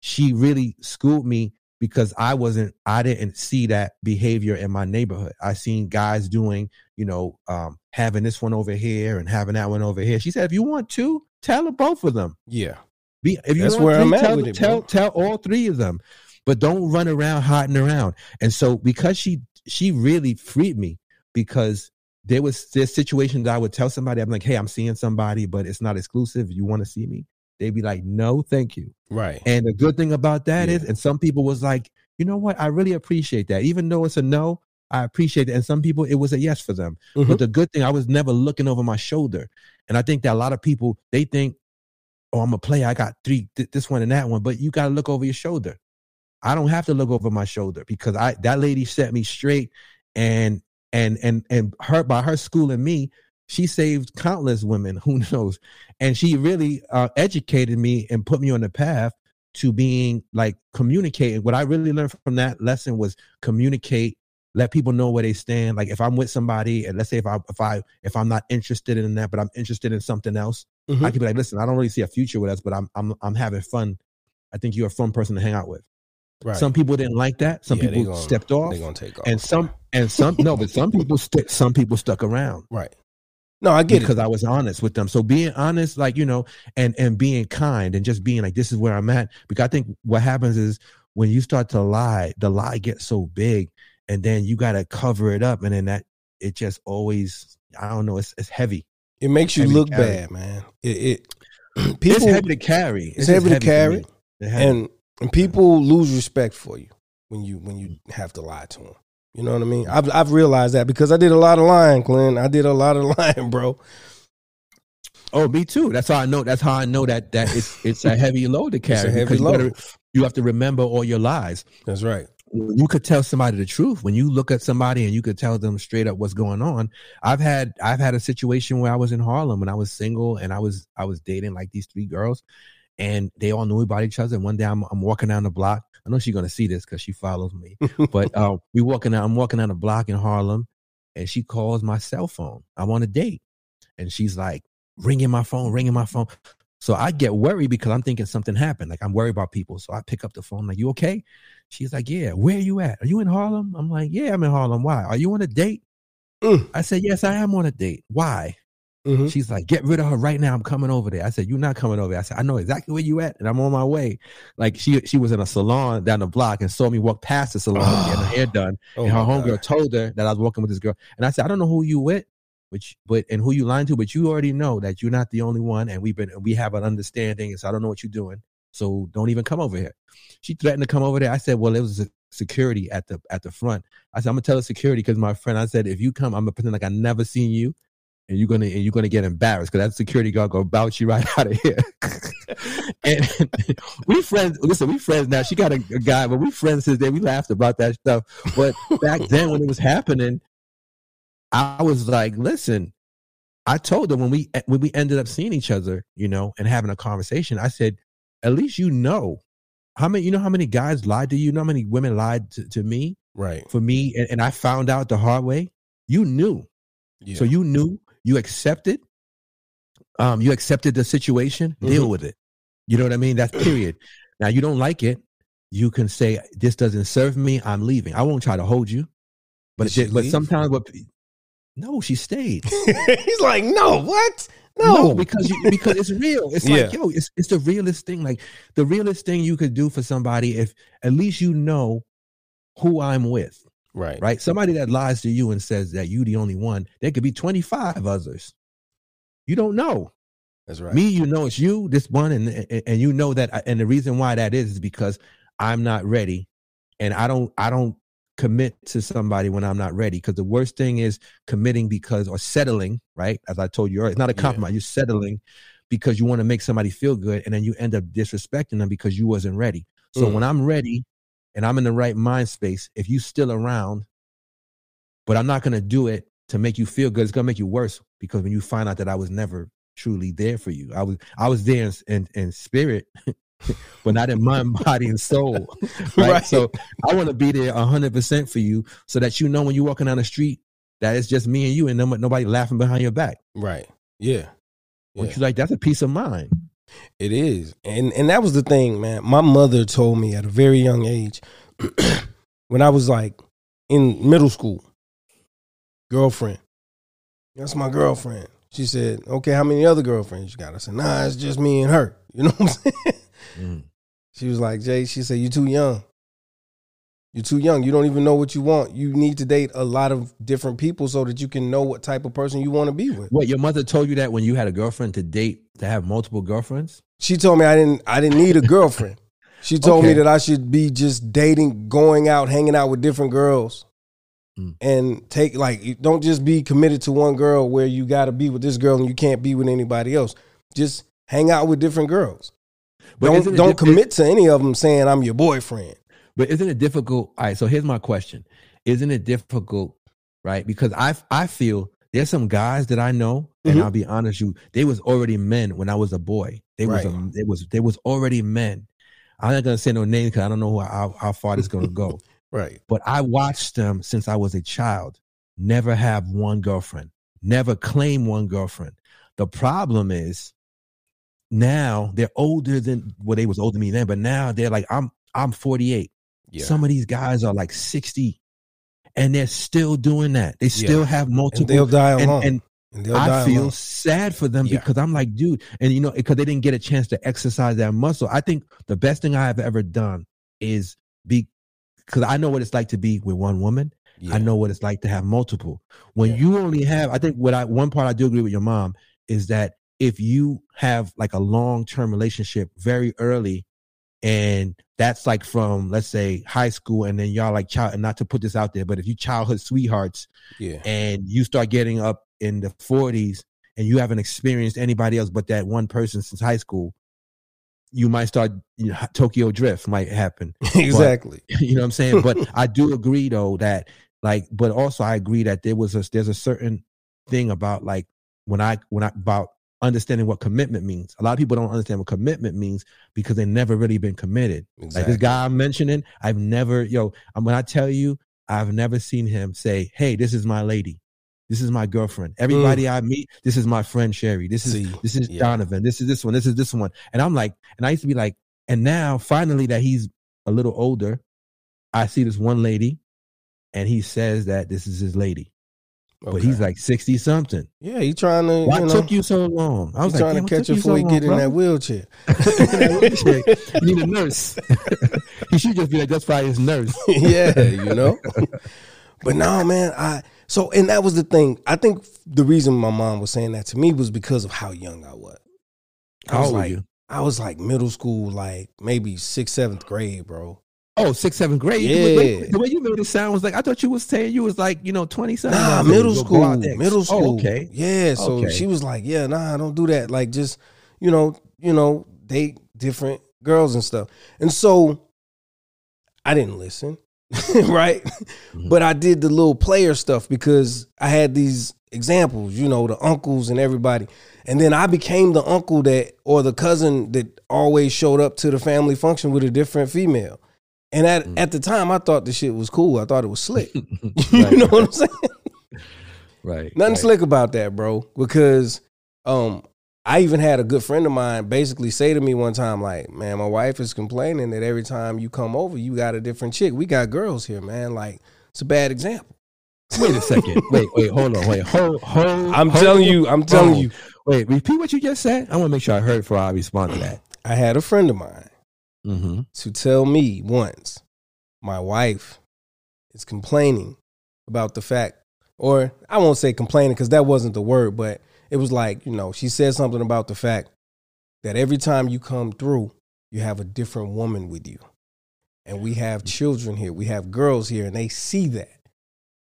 she really schooled me because I wasn't, I didn't see that behavior in my neighborhood. I seen guys doing, you know, um, having this one over here and having that one over here. She said, if you want two, tell her both of them. Yeah. Be, if you That's want where three, I'm at tell, with it, tell, bro. tell all three of them, but don't run around hiding around. And so because she, she really freed me because there was this situation that I would tell somebody, I'm like, Hey, I'm seeing somebody, but it's not exclusive. You want to see me? They'd be like, no, thank you. Right. And the good thing about that is, Yeah. and some people was like, you know what, I really appreciate that. Even though it's a no, I appreciate it. And some people it was a yes for them. Mhm. But the good thing, I was never looking over my shoulder. And I think that a lot of people they think, oh, I'm a player. I got three, th- this one and that one. But you got to look over your shoulder. I don't have to look over my shoulder because I that lady set me straight, and and and and her by her schooling me, she saved countless women. Who knows? And she really uh, educated me and put me on the path to being like communicating. What I really learned from that lesson was communicate, let people know where they stand. Like if I'm with somebody, and let's say if I if I if I'm not interested in that, but I'm interested in something else, Mhm. I could be like, listen, I don't really see a future with us, but I'm I'm I'm having fun. I think you're a fun person to hang out with. Right. Some people didn't like that. Some Yeah, people gonna- stepped off, They're gonna take off. and some and some no, but some people st- some people stuck around right. No, I get because it. I was honest with them. So being honest, like you know, and and being kind and just being like, this is where I'm at. Because I think what happens is when you start to lie, the lie gets so big, and then you got to cover it up, and then that it just always, I don't know, it's it's heavy. It makes you look bad, man. It, it people it's heavy to carry. it's just heavy to carry, heavy. and and people lose respect for you when you when you have to lie to them. You know what I mean? I've I've realized that because I did a lot of lying, Clint. I did a lot of lying, bro. Oh, me too. That's how I know. That's how I know that that it's it's a heavy load to carry. A heavy because you gotta- load. You have to remember all your lies. That's right. You could tell somebody the truth. When you look at somebody and you could tell them straight up what's going on. I've had I've had a situation where I was in Harlem when I was single and I was I was dating like these three girls, and they all knew about each other. And one day I'm I'm walking down the block. I know she's gonna see this because she follows me. but uh, we walking out. I'm walking down the block in Harlem, and she calls my cell phone. I'm on a date, and she's like ringing my phone, ringing my phone. So I get worried because I'm thinking something happened. Like I'm worried about people. So I pick up the phone. Like, you okay? She's like, yeah. Where are you at? Are you in Harlem? I'm like, yeah, I'm in Harlem. Why? Are you on a date? Mm. I said, yes, I am on a date. Why? Mhm. She's like, get rid of her right now. I'm coming over there. I said, you're not coming over there. I said, I know exactly where you at, and I'm on my way. Like she she was in a salon down the block and saw me walk past the salon getting her hair done. Oh and her homegirl God. told her that I was walking with this girl. And I said, I don't know who you with, which but and who you lying to, but you already know that you're not the only one, and we've been we have an understanding. And so I don't know what you're doing. So don't even come over here. She threatened to come over there. I said, Well, it was a security at the at the front. I said, I'm gonna tell the security because my friend, I said, if you come, I'm gonna pretend like I never seen you. And you're gonna and you're gonna get embarrassed because that security guard gonna bounce you right out of here. and we friends. Listen, we friends now. She got a, a guy, but we friends then. We laughed about that stuff. But back then, when it was happening, I was like, listen. I told them when we when we ended up seeing each other, you know, and having a conversation. I said, at least you know how many. You know how many guys lied to you. You know how many women lied to, to me. Right. for me, and, and I found out the hard way. You knew, Yeah. so you knew, you accepted, um, you accepted the situation, deal Mhm. with it. You know what I mean? That's period. now you don't like it, you can say this doesn't serve me. I'm leaving. I won't try to hold you, but it, but sometimes what? No, she stayed. He's like, no, what? No, No. because you, because it's real. It's like yo, it's it's the realest thing. Like the realest thing you could do for somebody if at least you know who I'm with, right. right? Somebody that lies to you and says that you the only one, there could be 25 others. You don't know. That's right. Me, you know it's you, this one, and and, and you know that. And the reason why that is is because I'm not ready, and I don't I don't commit to somebody when I'm not ready. Because the worst thing is committing because or settling, right? As I told you earlier, it's not a Yeah. compromise. You're settling because you want to make somebody feel good, and then you end up disrespecting them because you wasn't ready. So Mm. when I'm ready and I'm in the right mind space, if you still around, but I'm not gonna do it to make you feel good, it's gonna make you worse because when you find out that I was never truly there for you, I was I was there in in, in spirit, but not in mind, body, and soul. Right. Right. So I want to be there hundred percent for you, so that you know when you're walking down the street that it's just me and you, and nobody laughing behind your back. Right. Yeah. When Yeah. you like, that's a peace of mind. It is. And and that was the thing, man. My mother told me at a very young age when I was like in middle school, girlfriend. That's my girlfriend. She said, Okay, how many other girlfriends you got? I said, Nah, it's just me and her. You know what I'm saying? Mm. She was like, Jay, she said, You're too young. You're too young. You don't even know what you want. You need to date a lot of different people so that you can know what type of person you want to be with. What your mother told you that when you had a girlfriend to date to have multiple girlfriends? She told me I didn't I didn't need a girlfriend. She told me that I should be just dating, going out, hanging out with different girls. Mm. And take like don't just be committed to one girl where you got to be with this girl and you can't be with anybody else. Just hang out with different girls. But don't don't commit to any of them saying I'm your boyfriend. But isn't it difficult? All right, so here's my question: Isn't it difficult, right? Because I I feel there's some guys that I know, and Mhm. I'll be honest, with you they was already men when I was a boy. They was a, they was they was already men. I'm not gonna say no names because I don't know how how far this gonna go. Right. But I watched them since I was a child. Never have one girlfriend. Never claim one girlfriend. The problem is now they're older than well, they was older than me then, but now they're like I'm I'm 48. Yeah. Some of these guys are like 60 and they're still doing that. They still Yeah. have and multiple they'll die and, alone. and And they'll I feel alone. sad for them Yeah. because I'm like, dude, and you know, because they didn't get a chance to exercise that muscle. I think the best thing I have ever done is be because I know what it's like to be with one woman. I know what it's like to have multiple. When you only have, I think what I one part I do agree with your mom is that if you have like a long term relationship very early, and that's like from let's say high school, and then y'all like child, and not to put this out there, but if you childhood sweethearts Yeah. and you start getting up in the 40s and you haven't experienced anybody else but that one person since high school, you might start you know, Tokyo drift might happen. exactly. you know what I'm saying? But I do agree though that like, but also I agree that there was a there's a certain thing about like when I when I about understanding what commitment means. A lot of people don't understand what commitment means because they've never really been committed. Like Exactly. this guy I'm mentioning, I've never, yo, I'm when I tell you, I've never seen him say, Hey, this is my lady. This is my girlfriend. Everybody I meet, this is my friend Sherry. This is Mm. See, this is yeah. Donovan. This is this one. This is this one. And I'm like, and I used to be like, and now finally that he's a little older, I see this one lady, and he says that this is his lady. But he's like 60 something. Yeah, he trying to Why you know took you so long? I was like, trying to catch you before he so get in that wheelchair. you need a nurse. he should just be like, that's probably his nurse. yeah, you know. but no, man, I so and that was the thing. I think the reason my mom was saying that to me was because of how young I was. I How was old were you? I was like middle school, like maybe sixth, seventh grade, bro. Oh, sixth, seventh grade. The way- Yeah. The way you made it sound was like, I thought you was saying you was like, you know, 20 something. Nah, I was like, middle school, go out X. middle Oh, school. okay. Yeah, so Okay. she was like, "Yeah, nah, don't do that. Like, just you know, you know, date different girls and stuff." And so, I didn't listen, right? Mhm. But I did the little player stuff because I had these examples, you know, the uncles and everybody, and then I became the uncle that or the cousin that always showed up to the family function with a different female. And at, Mm. at the time, I thought the shit was cool. I thought it was slick. you Right, know what I'm saying? right. Nothing right. slick about that, bro. Because um, I even had a good friend of mine basically say to me one time, like, "Man, my wife is complaining that every time you come over, you got a different chick. We got girls here, man. Like, it's a bad example." Wait a second. Wait, wait, hold on. Wait, hold, hold. I'm hold telling you, I'm telling phone. you, Wait, repeat what you just said. I want to make sure I heard before I respond to that. I had a friend of mine Mm-hmm. to tell me once my wife is complaining about the fact, or I won't say complaining because that wasn't the word, but it was like, you know, she said something about the fact that every time you come through, you have a different woman with you. And we have children here, we have girls here, and they see that.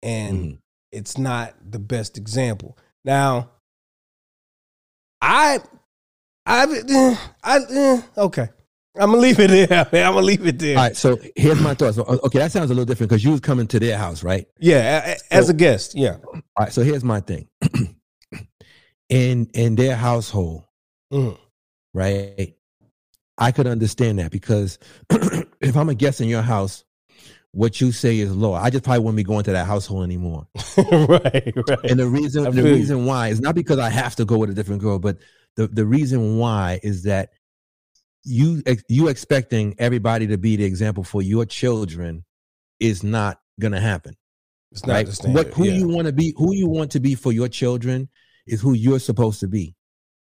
And Mhm. it's not the best example. Now, I, I, I, eh, okay. I'm gonna leave it there, man. I'm gonna leave it there. All right, so here's my thoughts. Okay, that sounds a little different because you was coming to their house, right? Yeah, as a guest. Yeah. All right, so here's my thing. in in their household, Mhm. right? I could understand that because if I'm a guest in your house, what you say is law. I just probably wouldn't be going to that household anymore. right, right. And the reason I the reason why is not because I have to go with a different girl, but the, the reason why is that you you expecting everybody to be the example for your children is not gonna happen. It's not right? What who yeah. you want to be, who you want to be for your children is who you're supposed to be.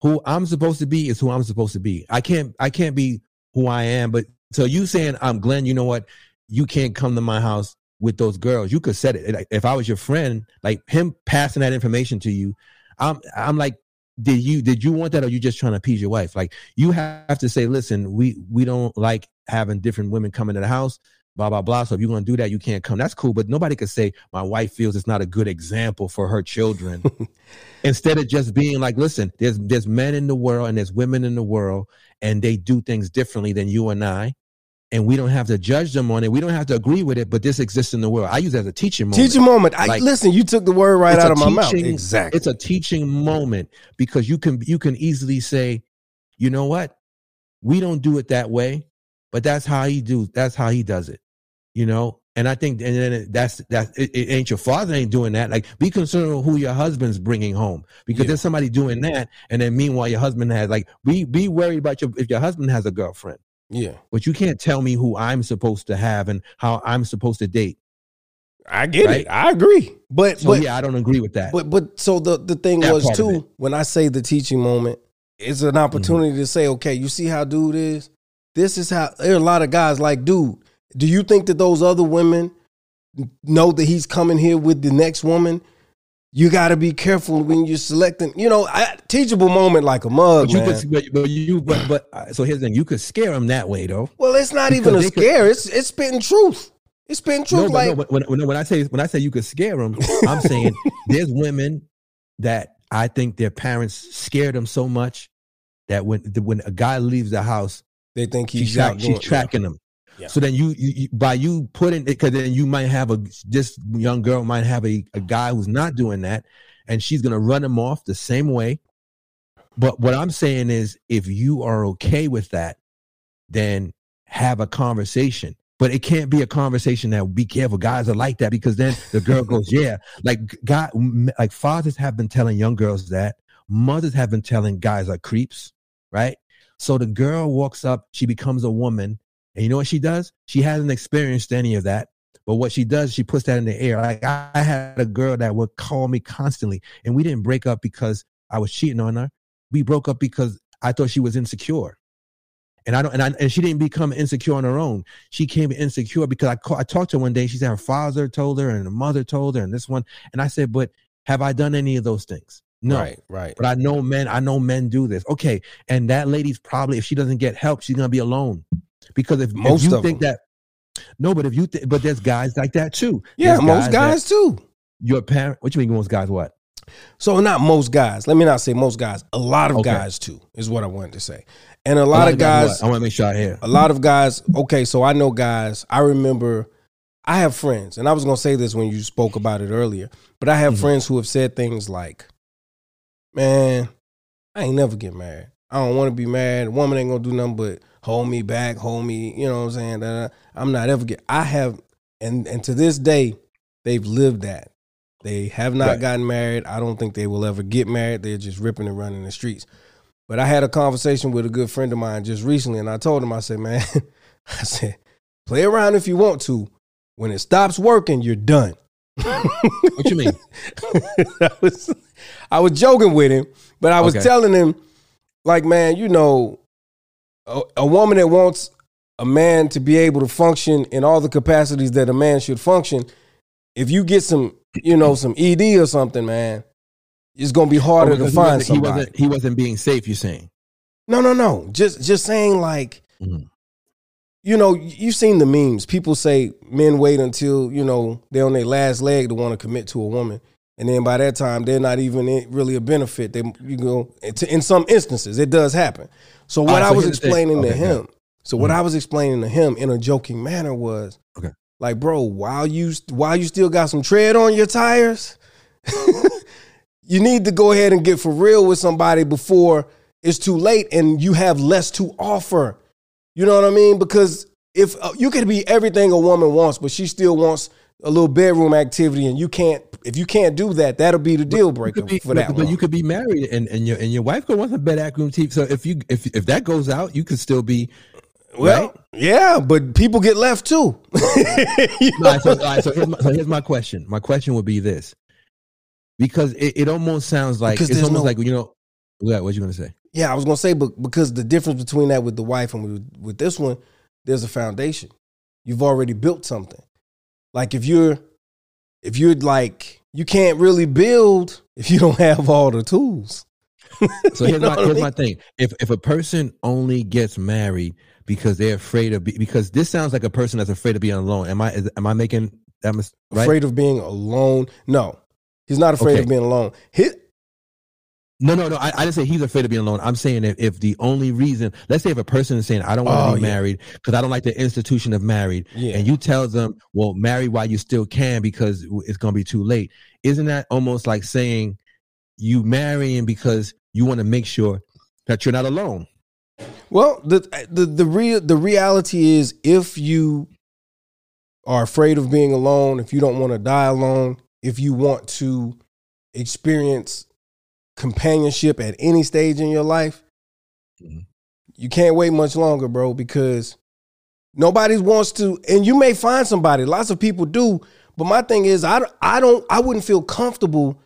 Who I'm supposed to be is who I'm supposed to be. I can't I can't be who I am, but so you saying I'm Glenn, you know what? You can't come to my house with those girls. You could set it. If I was your friend, like him passing that information to you, I'm I'm like, did you did you want that or you just trying to appease your wife? Like you have to say, listen, we we don't like having different women come into the house blah blah blah. So if you're gonna do that, you can't come. That's cool, but nobody could say my wife feels it's not a good example for her children. Instead of just being like, listen, there's there's men in the world and there's women in the world, and they do things differently than you and I, and we don't have to judge them on it. We don't have to agree with it, but this exists in the world. I use it as a teaching moment. Teaching moment. I, Like, listen, you took the word right out of my mouth. Exactly. It's a teaching moment because you can you can easily say, you know what, we don't do it that way, but that's how he do. That's how he does it. You know, and I think and then it- that's that. It, it ain't your father ain't doing that. Like, be concerned with who your husband's bringing home because Yeah. there's somebody doing that, and then meanwhile your husband has like be be worried about your if your husband has a girlfriend, yeah. but you can't tell me who I'm supposed to have and how I'm supposed to date. I get Right? it. I agree. But So but yeah, I don't agree with that. but but so the the thing That was too when I say the teaching moment, it's an mm-hmm. opportunity to say, okay, you see how dude is. This is how there are a lot of guys like, dude. Do you think that those other women know that he's coming here with the next woman? You got to be careful when you're selecting. You know, I, teachable moment like a mug, But you man. could, but, but you, but, but uh, so here's the thing: you could scare them that way, though. well, it's not even a they could- scare. It's it's spitting truth. It's spitting truth. No, but like no, when, when, when I say when I say you could scare them, I'm saying there's women that I think their parents scared them so much that when when a guy leaves the house, they think he's she's, out track, she's tracking them. Yeah. So then you, you, you by you putting it because then you might have a this young girl might have a, a guy who's not doing that, and she's gonna run him off the same way. But what I'm saying is, if you are okay with that, then have a conversation. But it can't be a conversation that be careful. Guys are like that because then the girl goes, yeah. Like God, like fathers have been telling young girls that. Mothers have been telling guys are creeps, right? So the girl walks up, she becomes a woman, and you know what she does? She hasn't experienced any of that. But what she does, she puts that in the air. Like I I had a girl that would call me constantly, and we didn't break up because I was cheating on her. We broke up because I thought she was insecure. And I don't, and, I, and she didn't become insecure on her own. She came insecure because I, call, I talked to her one day. She said her father told her and her mother told her and this one. And I said, but have I done any of those things? No. Right, right. But I know men, I know men do this. Okay. And that lady's probably, if she doesn't get help, she's going to be alone. Because if, Most if you of think them. that, no, but if you, th- but there's guys like that too. Yeah, There's most that guys too. Your parent, what you mean most guys what? So not most guys. Let me not say most guys. A lot of Okay. guys too is what I wanted to say. And a lot, of guys? I want to make sure I hear. a lot of guys. Okay, so I know guys. I remember. I have friends, and I was gonna say this when you spoke about it earlier, but I have Mhm. friends who have said things like, "Man, I ain't never get married. I don't want to be married. A woman ain't gonna do nothing but hold me back, hold me, you know what I'm saying? Da, da. I'm not ever get I have and and to this day, they've lived that. They have not Right. gotten married. I don't think they will ever get married. They're just ripping and running the streets. But I had a conversation with a good friend of mine just recently, and I told him, I said, man, I said, play around if you want to. When it stops working, you're done. What you mean? I was I was joking with him, but I was Okay. telling him, like, man, you know, a, a woman that wants a man to be able to function in all the capacities that a man should function, if you get some, you know, some ED or something, man, it's gonna be harder Oh, to he find he somebody. wasn't, he wasn't being safe. You're saying? No, no, no. Just just saying like Mhm. you know, you've seen the memes. People say men wait until, you know, they're on their last leg to want to commit to a woman. And then by that time, they're not even really a benefit. They, you know, in some instances, it does happen. So what right, I so was here's the thing. explaining to Okay, him, so what Mhm. I was explaining to him in a joking manner was, Okay. like, bro, while you while you still got some tread on your tires, you need to go ahead and get for real with somebody before it's too late and you have less to offer. You know what I mean? Because if uh, you could be everything a woman wants, but she still wants a little bedroom activity, and you can't. If you can't do that, that'll be the deal breaker be, for that but, one. but you could be married and, and your and your wife could want some bed room TV. So if you if if that goes out, you could still be well, right? yeah, but people get left too. You All right, so, right, so, here's my, so here's my question. My question would be this, because it, it almost sounds like Because it's almost no- like you know. What what you gonna say? Yeah, I was gonna say, but because the difference between that with the wife and with, with this one, there's a foundation. You've already built something. Like if you're, if you're like, you can't really build if you don't have all the tools. So here's my what I mean? my thing. If if a person only gets married because they're afraid of be, because this sounds like a person that's afraid of being alone. Am I is, am I making that mis- right? Afraid of being alone. No, he's not afraid Okay. of being alone. His, No, no, no. I, I didn't say he's afraid of being alone. I'm saying if, if the only reason, let's say if a person is saying, I don't want to Oh, be yeah. married because I don't like the institution of married, yeah, and you tell them, well, marry while you still can because it's going to be too late. Isn't that almost like saying you marrying because you want to make sure that you're not alone? Well, the the the real the reality is if you are afraid of being alone, if you don't want to die alone, if you want to experience companionship at any stage in your life, Mhm. you can't wait much longer, bro, because nobody wants to and you may find somebody. Lots of people do, but my thing is I I don't I wouldn't feel comfortable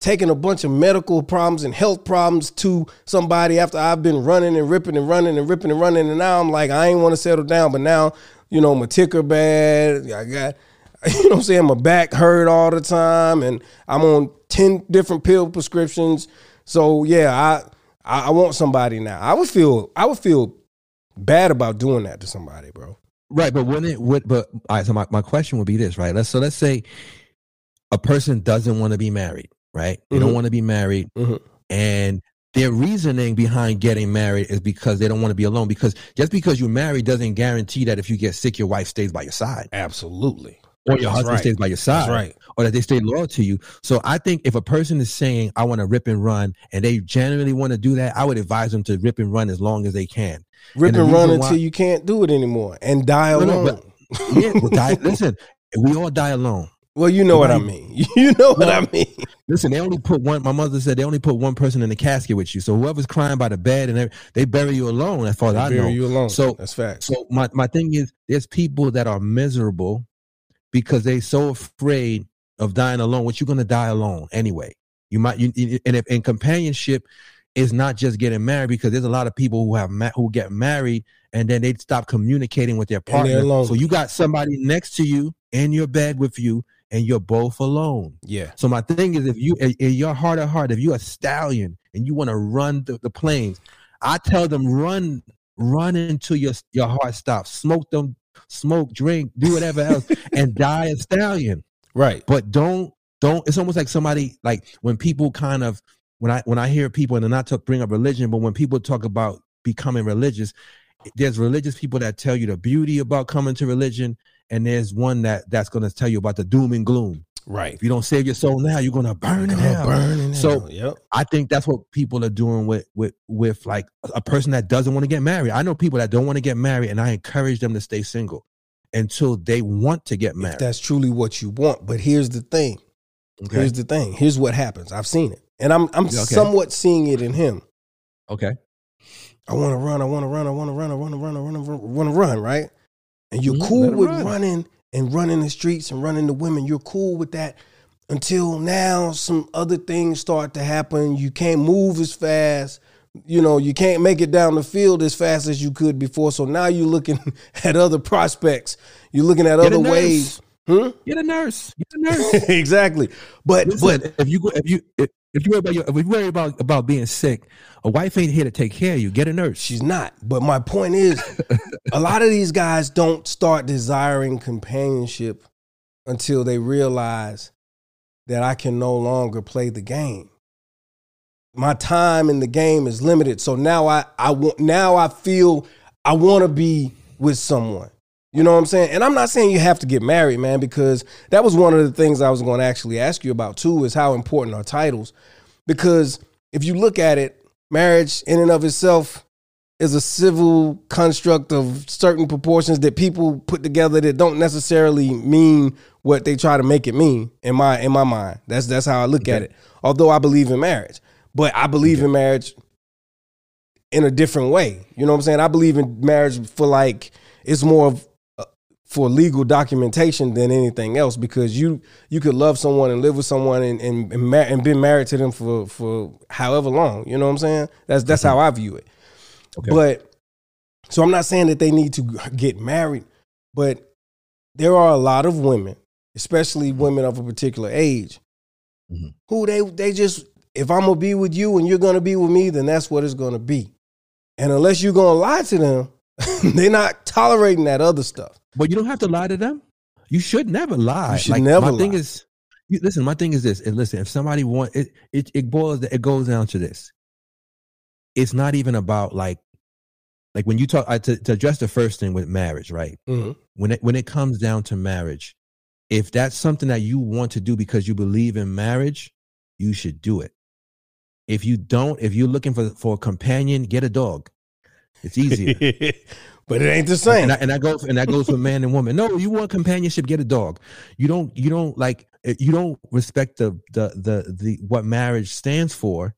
taking a bunch of medical problems and health problems to somebody after I've been running and ripping and running and ripping and running. And now I'm like, I ain't want to settle down. But now, you know, my ticker bad. I got, you know what I'm saying? My back hurt all the time. And I'm on 10 different pill prescriptions. So yeah, I, I, I want somebody now. I would feel, I would feel bad about doing that to somebody, bro. Right, but when it would, but all right. So my, my question would be this, right? Let's so let's say a person doesn't want to be married, right? They don't Mhm. want to be married, Mhm. and their reasoning behind getting married is because they don't want to be alone. Because just because you're married doesn't guarantee that if you get sick, your wife stays by your side, Absolutely. Or your That's husband right. stays by your side, That's right. or that they stay loyal to you. So I think if a person is saying I want to rip and run, and they genuinely want to do that, I would advise them to rip and run as long as they can. Rip And and run why- until you can't do it anymore and die No, no, alone. but- Yeah, but die, listen, we all die alone. well, you know what I mean. You know what. I mean. Listen, they only put one. My mother said they only put one person in the casket with you. So whoever's crying by the bed and every- they bury you alone. As far as I bury know. you alone. So- that's fact. So my my thing is, there's people that are miserable because they're so afraid of dying alone. Which you're gonna die alone anyway. You might. You, and if and companionship is not just getting married because there's a lot of people who have ma- who get married and then they stop communicating with their partner. alone. So you got somebody next to you in your bed with you, and you're both alone. yeah. So my thing is, if you in in your heart of heart, if you're a stallion and you want to run the, the plains, I tell them run, run until your your heart stops. Smoke them, smoke, drink, do whatever else, and die a stallion. Right. But don't don't. It's almost like somebody like when people kind of when I when I hear people and not to bring up religion, but when people talk about becoming religious, there's religious people that tell you the beauty about coming to religion, and there's one that that's going to tell you about the doom and gloom. Right. If you don't save your soul now, you're gonna burn in hell. burn in So- hell. yep. I think that's what people are doing with with with like a person that doesn't want to get married. I know people that don't want to get married, and I encourage them to stay single until they want to get If married. that's truly what you want. But here's the thing. Okay. Here's the thing. Here's what happens. I've seen it. And I'm I'm okay. somewhat seeing it in him. okay. I want to run, I want to run, I want to run, I want to run, I want to run, I want to run, right? And you're Mhm, cool with run. running and running the streets and running the women. You're cool with that until now some other things start to happen. You can't move as fast. You know, you can't make it down the field as fast as you could before. So now you're looking at other prospects. You're looking at Get other ways. Hmm? Get a nurse. Get a nurse. exactly. But Listen, but if you go, if you if, if you worry about your, if you worry about about being sick, a wife ain't here to take care of you. Get a nurse. She's not. But my point is, a lot of these guys don't start desiring companionship until they realize that I can no longer play the game. My time in the game is limited. So now I, I want now I feel I want to be with someone. You know what I'm saying? And I'm not saying you have to get married, man, because that was one of the things I was going to actually ask you about too, is how important are titles. Because if you look at it, marriage in and of itself is a civil construct of certain proportions that people put together that don't necessarily mean what they try to make it mean in my in my mind. That's that's how I look at it. Although I believe in marriage, but I believe in marriage in a different way. You know what I'm saying? I believe in marriage for like it's more of for legal documentation than anything else because you you could love someone and live with someone and and and, mar- and been married to them for for however long. You know what I'm saying? That's that's how I view it. Okay. But so I'm not saying that they need to get married, but there are a lot of women, especially women of a particular age, Mhm. who they they just if I'm gonna be with you and you're gonna be with me, then that's what it's gonna be. And unless you're gonna lie to them, they're not tolerating that other stuff. But you don't have to lie to them. You should never lie. You should like, never My thing is, you, listen. My thing is this. And listen, if somebody want it, it, it boils. It goes down to this. It's not even about like, like when you talk I, to, to address the first thing with marriage, right? Mm-hmm. When it when it comes down to marriage, if that's something that you want to do because you believe in marriage, you should do it. If you don't, if you're looking for for a companion, get a dog. It's easier. but it ain't the same. and that, and that goes and that goes for man and woman. No, you want companionship, get a dog. You don't you don't like eh, you don't respect the the the the what marriage stands for.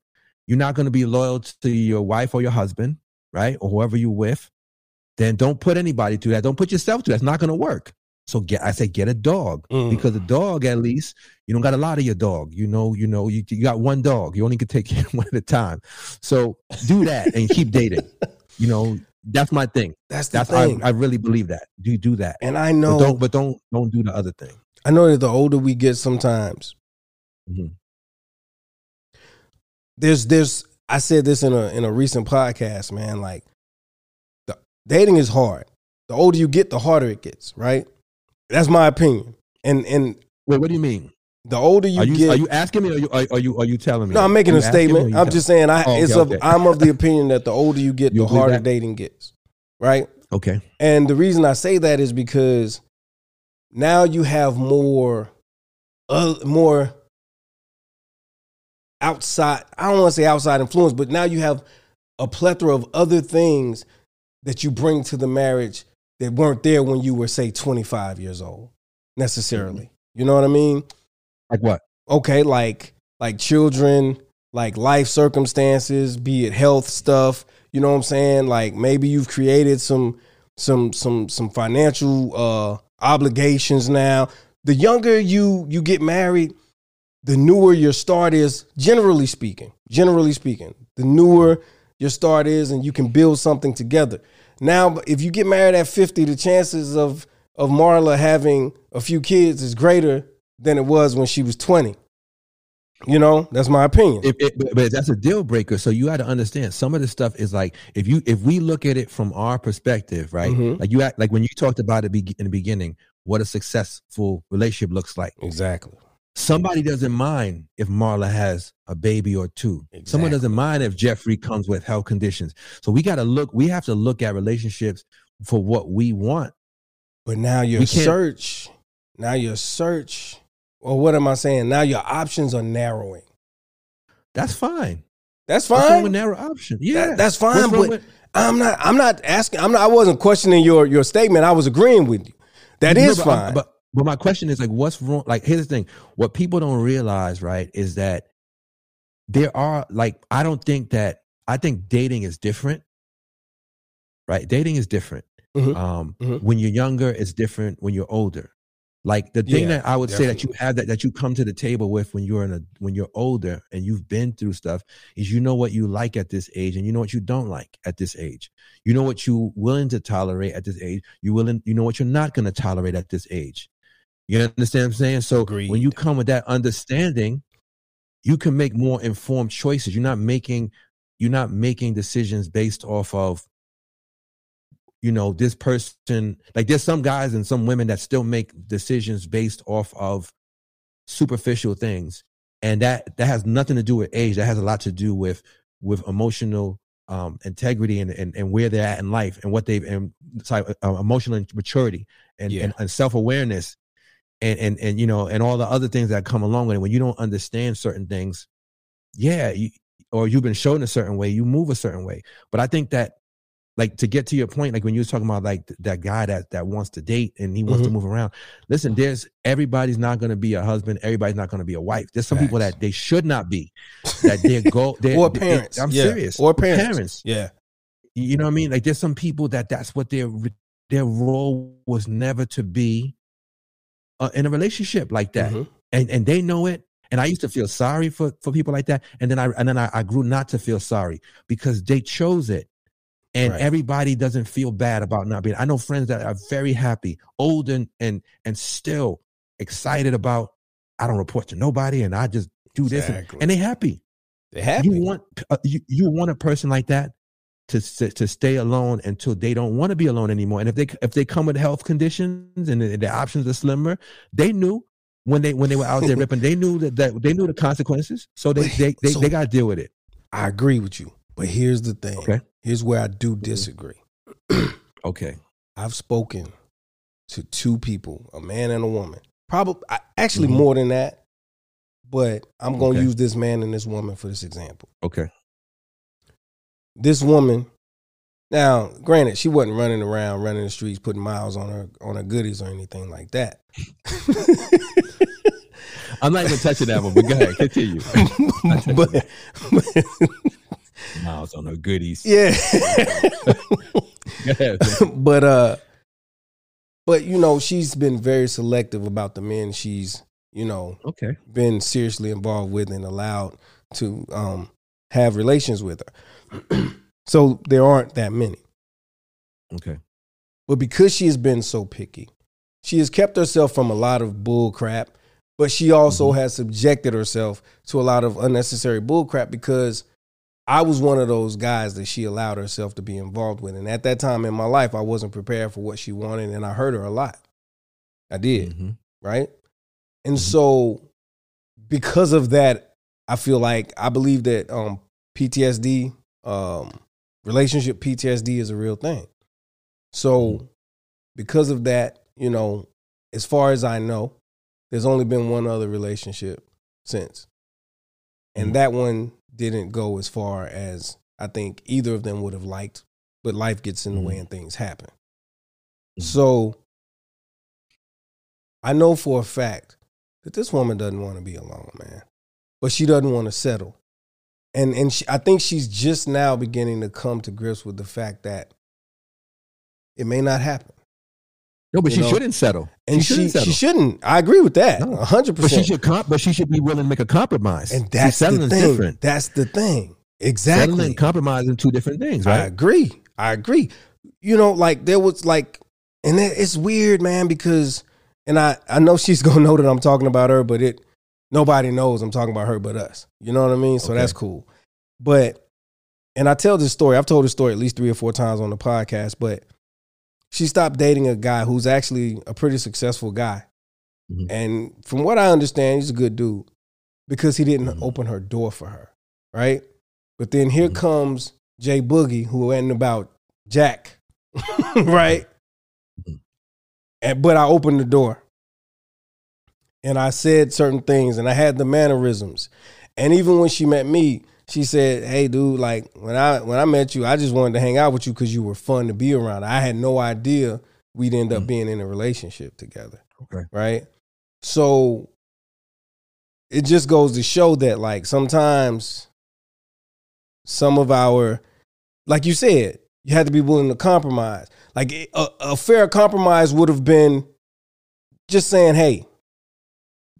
You're not going to be loyal to your wife or your husband, right, or whoever you're with. Then don't put anybody through that. Don't put yourself through that. It's not going to work. So get I say get a dog Mm. because a dog at least you don't got a lot of your dog. You know you know you you got one dog. You only can take one at a time. So do that and keep dating. You know that's my thing. that's the That's I, thing. I really believe that. Do do that. and I But know don't but don't don't do the other thing. I know that the older we get sometimes, Mhm. there's there's I said this in a in a recent podcast, man. Like the dating is hard. The older you get, the harder it gets, right? That's my opinion. And and Wait, what do you mean? The older you, are you get, are you asking me or are you are, are you are you telling me? no, I'm making a you asking me or statement. I'm just saying I Oh, it's of okay. I'm of the opinion that the older you get, You the harder that? dating gets. Right? okay. And the reason I say that is because now you have more, uh, more outside. I don't want to say outside influence, but now you have a plethora of other things that you bring to the marriage that weren't there when you were, say, 25 years old, necessarily. You know what I mean? Like what? okay like like children like life circumstances be it health stuff you know what i'm saying? Like maybe you've created some some some some financial uh obligations now. The younger you you get married the newer your start is generally speaking generally speaking the newer your start is and you can build something together. Now if you get married at 50 the chances of of marla having a few kids is greater than it was when she was 20 you know that's my opinion If, it, but, that's a deal breaker. So you got to understand some of this stuff is like if you if we look at it from our perspective, right? Mhm. Like you act like when you talked about it in the beginning, what a successful relationship looks like. exactly Somebody doesn't mind if Marla has a baby or two. Someone doesn't mind if Jeffrey comes with health conditions. So we got to look. We have to look at relationships for what we want. but now your search now your search Or what am I saying? Now your options are narrowing. That's fine. That's fine. with narrow option? Yeah, That- that's fine, but with- I'm not. I'm not asking. I'm not. I wasn't questioning your your statement. I was agreeing with you. That No, is but fine. But but my question is like, what's wrong? Like, here's the thing: what people don't realize, right, is that there are like, I don't think that I think dating is different. Right, dating is different. Mhm. Um, Mhm. when you're younger, it's different. When you're older, like the thing Yeah, that I would say that you have that that you come to the table with when you're in a when you're older and you've been through stuff is you know what you like at this age and you know what you don't like at this age. You know what you willing to tolerate at this age. You willing you know what you're not going to tolerate at this age. You understand what I'm saying? So when you come with that understanding, you can make more informed choices. You're not making you're not making decisions based off of you know this person like there's some guys and some women that still make decisions based off of superficial things. And that that has nothing to do with age. That has a lot to do with with emotional um integrity and and, and where they're at in life and what they've and sorry, uh, emotional maturity and, Yeah. and, and self-awareness and and and you know and all the other things that come along with it. When you don't understand certain things yeah you, or you've been shown a certain way you move a certain way. But i think that like to get to your point like when you was talking about like th- that guy that that wants to date and he wants to Mhm. move around listen there's everybody's not going to be a husband everybody's not going to be a wife there's some people that they should not be that they go they or they- parents. i'm Yeah. serious Or parents. Yeah. you know what I mean? Like there's some people that that's what their their role was never to be uh, in a relationship like that, Mhm. and and they know it. And I used to feel sorry for for people like that, and then I and then I, I grew not to feel sorry because they chose it, and Right. everybody doesn't feel bad about not being. I know friends that are very happy, old and and and still excited about. I don't report to nobody, and I just do this, and, Exactly. and they happy They happy. you want uh, you, you want a person like that to to stay alone until they don't want to be alone anymore and if they if they come with health conditions and the, the options are slimmer they knew when they when they were out there ripping they knew that, that they knew the consequences so they they they, So- they got to deal with it I agree with you. But here's the thing. Okay. Here's where I do disagree. okay I've spoken to two people, a man and a woman. Probably actually Mhm. more than that. But I'm going to Okay. use this man and this woman for this example. okay This woman now, granted, she wasn't running around running the streets putting miles on her on her goodies or anything like that. i'm not even touching that one but go ahead continue but, but miles on her goodies. Yeah. But uh but you know she's been very selective about the men she's you know okay. been seriously involved with and allowed to um have relations with her. So there aren't that many. Okay. But because she has been so picky she has kept herself from a lot of bull crap but she also Mhm. has subjected herself to a lot of unnecessary bull crap because I was one of those guys that she allowed herself to be involved with. And at that time in my life, I wasn't prepared for what she wanted and I hurt her a lot. I did, Mhm. right? And Mhm. so because of that, I feel like I believe that um, PTSD, um, relationship PTSD is a real thing. So Mhm. because of that, you know, as far as I know, there's only been one other relationship since. And Mhm. that one didn't go as far as I think either of them would have liked, but life gets in the way Mhm. and things happen. Mhm. So I know for a fact that this woman doesn't want to be alone, man. But she doesn't want to settle. And and she, I think she's just now beginning to come to grips with the fact that it may not happen. No but You she know, shouldn't settle And she she shouldn't settle she shouldn't. I agree with that. No. a hundred but she should comp- but she should be willing to make a compromise And See, that's settling the is thing. different That's the thing. Settling Exactly. and compromising two different things, right? I agree. I agree. You know, like there was like, and it's weird, man, because, and I I know she's gonna know that I'm talking about her, but it nobody knows I'm talking about her but us. You know what I mean? So Okay. that's cool. But, and I tell this story. I've told this story at least three or four times on the podcast. But she stopped dating a guy who's actually a pretty successful guy, Mhm. and from what I understand, he's a good dude because he didn't Mhm. open her door for her, right? But then here Mhm. comes Jay Boogie, who ain't about Jack, right? Mhm. And but I opened the door. and I said certain things and I had the mannerisms. And even when she met me, she said, "Hey, dude, like when I when I met you, I just wanted to hang out with you because you were fun to be around. I had no idea we'd end up Mhm. being in a relationship together, Okay. right? So it just goes to show that, like, sometimes some of our, like you said, you had to be willing to compromise. Like a, a fair compromise would have been just saying, "Hey,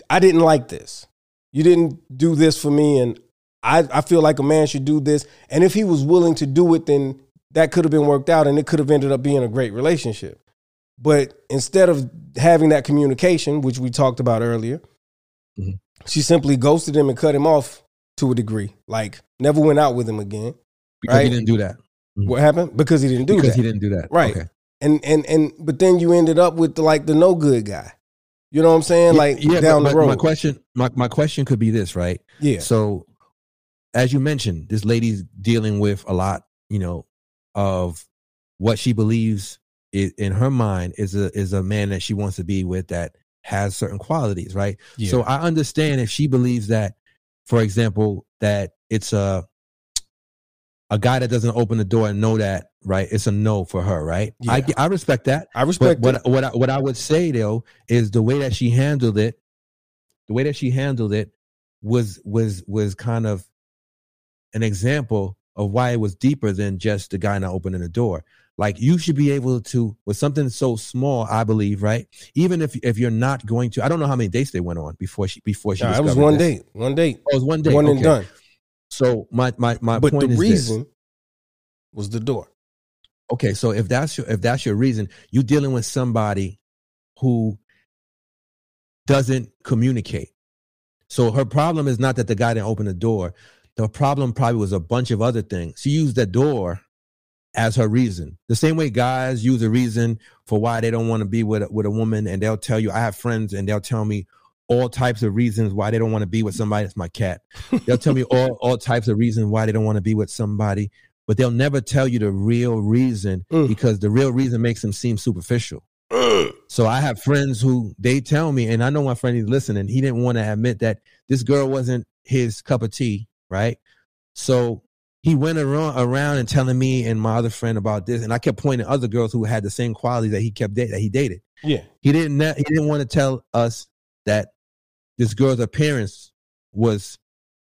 I didn't like this. You didn't do this for me, and I, I feel like a man should do this. And if he was willing to do it, then that could have been worked out and it could have ended up being a great relationship. But instead of having that communication, which we talked about earlier, Mhm. she simply ghosted him and cut him off to a degree. Like never went out with him again. Because he didn't do that. Mhm. What happened? Because he didn't do because that. he didn't do that. Right. Okay. and and and but then you ended up with the, like the no good guy. You know what I'm saying? Yeah, like yeah, down but, the road. My question, my, my question could be this, right? yeah. So, as you mentioned, this lady's dealing with a lot, you know, of what she believes is, in her mind is a is a man that she wants to be with that has certain qualities, right? yeah. So I understand if she believes that, for example, that it's a a guy that doesn't open the door and know that, right? It's a no for her, right? I Yeah. I respect that. I respect what what I, what I would say though is the way that she handled it, the way that she handled it was was was kind of an example of why it was deeper than just the guy not opening the door. Like you should be able to with something so small, I believe, right? Even if if you're not going to, I don't know how many dates they went on before she before she. Nah, it was one this. date. One date. Oh, it was one date, one and done. So my my my but point the is this. reason was the door. okay so if that's your if that's your reason you're dealing with somebody who doesn't communicate so her problem is not that the guy didn't open the door the problem probably was a bunch of other things she used the door as her reason the same way guys use a reason for why they don't want to be with a, with a woman and they'll tell you i have friends and they'll tell me all types of reasons why they don't want to be with somebody that's my cat they'll tell me all, all types of reasons why they don't want to be with somebody but they'll never tell you the real reason Mm. because the real reason makes them seem superficial. So I have friends who they tell me, and I know my friend is listening. He didn't want to admit that this girl wasn't his cup of tea, right? So he went around, around and telling me and my other friend about this, and I kept pointing other girls who had the same qualities that he kept da- that he dated. Yeah. He didn't he didn't want to tell us that this girl's appearance was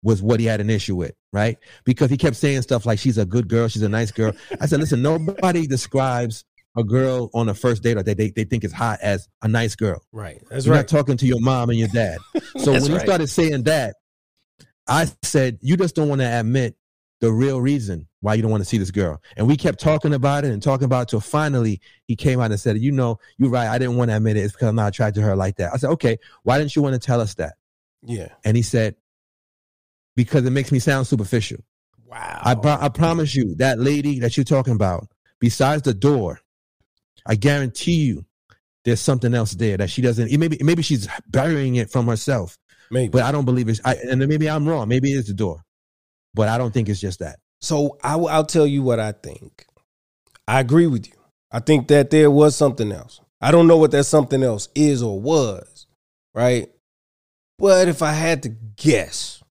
was what he had an issue with, right? Because he kept saying stuff like she's a good girl, she's a nice girl. I said, listen, nobody describes a girl on a first date or that they, they think is hot as a nice girl. Right. That's You're right. not talking to your mom and your dad. So when right. he started saying that, I said, you just don't want to admit the real reason why you don't want to see this girl. And we kept talking about it and talking about it till finally he came out and said, you know, you're right. I didn't want to admit it. It's because I'm not attracted to her like that. I said, okay, why didn't you want to tell us that? yeah. And he said, because it makes me sound superficial. Wow. I, I promise you, that lady that you're talking about, besides the door, I guarantee you, there's something else there that she doesn't. Maybe maybe she's burying it from herself, Maybe. but I don't believe it's. I, and then maybe I'm wrong. Maybe it's the door, but I don't think it's just that. So I, will- tell you what I think. I agree with you. I think that there was something else. I don't know what that something else is or was, right? But if I had to guess,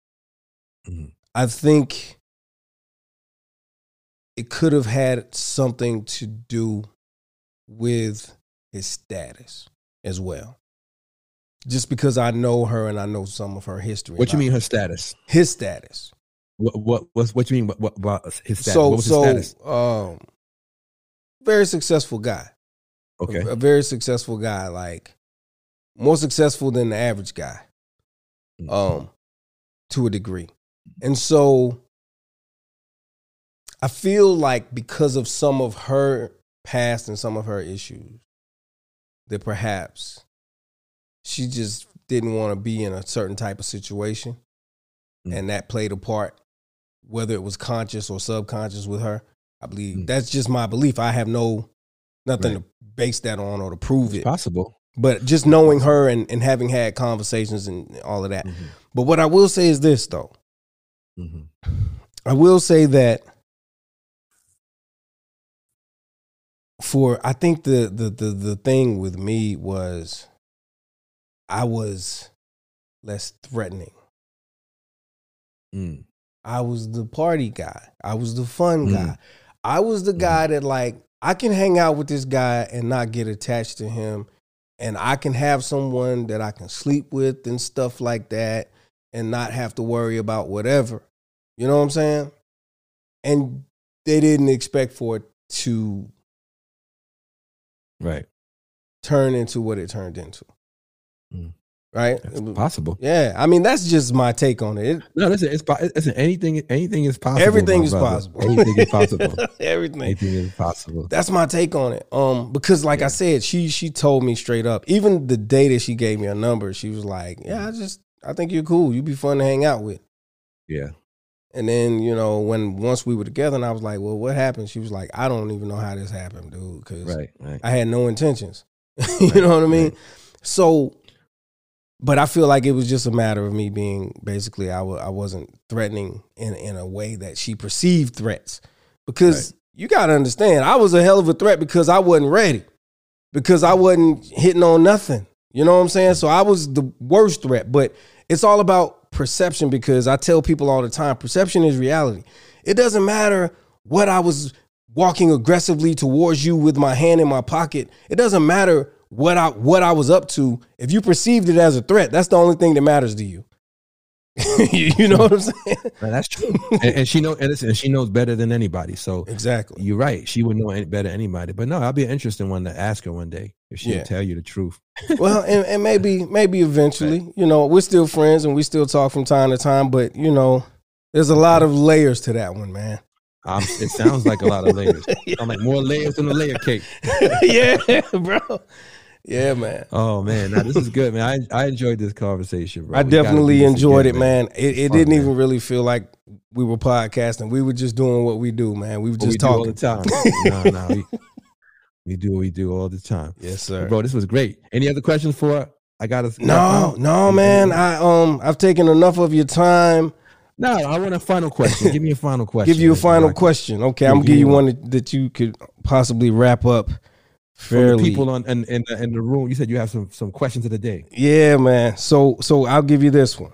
Mhm. I think it could have had something to do with his status as well. Just because I know her and I know some of her history. What you mean her status? His status. What what what, what you mean? What, what about his status? So what was so his status? um very successful guy. Okay, A, a very successful guy, like more successful than the average guy. Mm. Um to a degree. And so I feel like because of some of her past and some of her issues that perhaps she just didn't want to be in a certain type of situation Mm. and that played a part whether it was conscious or subconscious with her i believe Mm. that's just my belief i have no nothing Right. to base that on or to prove it's it possible. but just knowing her and, and having had conversations and all of that Mhm, but what i will say is this though mhm. I will say that for I think the the the the thing with me was I was less threatening. Mm. I was the party guy. I was the fun Mm. guy. I was the guy that like I can hang out with this guy and not get attached to him and I can have someone that I can sleep with and stuff like that and not have to worry about whatever. You know what I'm saying? And they didn't expect for it to Right. turn into what it turned into. Mm. Right? That's It was- possible. yeah, I mean that's just my take on it. It- No, listen, it's, listen, anything anything is possible. everything is brother. possible. Anything is possible. everything. anything is possible. That's my take on it. Um, because like I said, she she told me straight up. Even the day that she gave me a number, she was like, "Yeah, I just I think you're cool. You'd be fun to hang out with." Yeah. And then you know when once we were together, and I was like, "Well, what happened?" She was like, "I don't even know how this happened, dude, because Right. Right. I had no intentions." you know what I mean? right. So, but I feel like it was just a matter of me being basically I w- I wasn't threatening in in a way that she perceived threats because you got to understand I was a hell of a threat because I wasn't ready because I wasn't hitting on nothing. You know what I'm saying? So I was the worst threat, but it's all about perception because I tell people all the time perception is reality. It doesn't matter what I was walking aggressively towards you with my hand in my pocket. It doesn't matter what I what I was up to. If you perceived it as a threat, that's the only thing that matters to you. you you know what I'm saying? Right, that's true. and, and she know and, listen, she knows better than anybody. So Exactly. you're right. She would know any, better than anybody. But no, I'll be an interesting one to ask her one day if she Yeah. tell you the truth. well, and, and maybe maybe eventually, you know, we're still friends and we still talk from time to time, but you know, there's a lot of layers to that one, man. Um, it sounds like a lot of layers. I'm like more layers than a layer cake. yeah, bro. Yeah, man. Oh man, now this is good, man. I I enjoyed this conversation, bro. I We definitely enjoyed again, it, man. It, it fun, didn't man. even really feel like we were podcasting. We were just doing what we do, man. We were What we just all talking. the time. no, no, we, we do what we do all the time. Yes, sir. Bro, this was great. Any other questions for I got to No, no, man. I um I've taken enough of your time. No, I want a final question. Give me a final question. Give you a final so I can- question. Okay, give I'm gonna give you one that, you could possibly wrap up fairly. people on in, in, the, in the room. You said you have some some questions of the day. Yeah, man. So so I'll give you this one.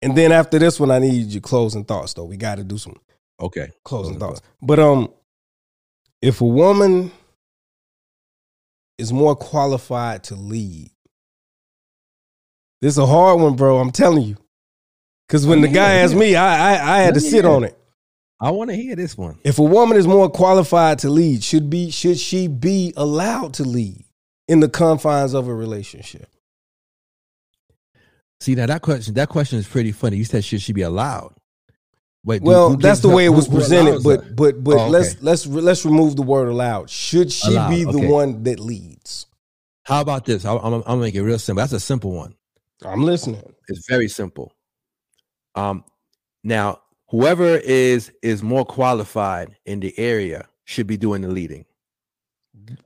And then after this one, I need your closing thoughts though. We gotta do some Okay. closing Closing thoughts. But um if a woman is more qualified to lead, this is a hard one, bro. I'm telling you. Cause when the guy asked me, I I, I had to sit on it. I want to hear this one. If a woman is more qualified to lead, should be should she be allowed to lead in the confines of a relationship? See now that question that question is pretty funny. You said should she be allowed? Wait, Well, who that's the way it was presented, but her? but but Oh, okay. let's let's let's remove the word allowed. Should she Allowed, be the okay. one that leads? how about this? I'm, I'm, I'm gonna make it real simple. That's a simple one. I'm listening. It's very simple. Um, now whoever is is more qualified in the area should be doing the leading.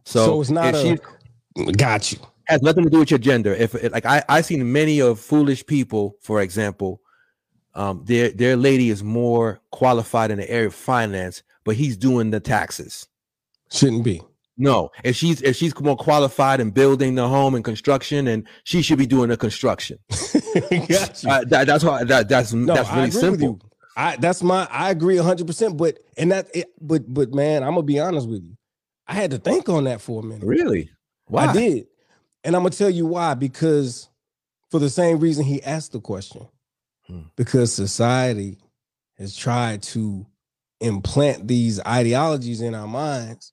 So, So, it's not if a she got you. has nothing to do with your gender. If like I I seen many of foolish people, for example, um, their their lady is more qualified in the area of finance, but he's doing the taxes. Shouldn't be. No, if she's if she's more qualified in building the home and construction, and she should be doing the construction. got you. Uh, that, that's why that, that's no, that's really simple. I that's my I agree hundred percent. But and that it, but but man, I'm gonna be honest with you. I had to think on that for a minute. Really? Why? I did. And I'm gonna tell you why. Because for the same reason he asked the question. Hmm. Because society has tried to implant these ideologies in our minds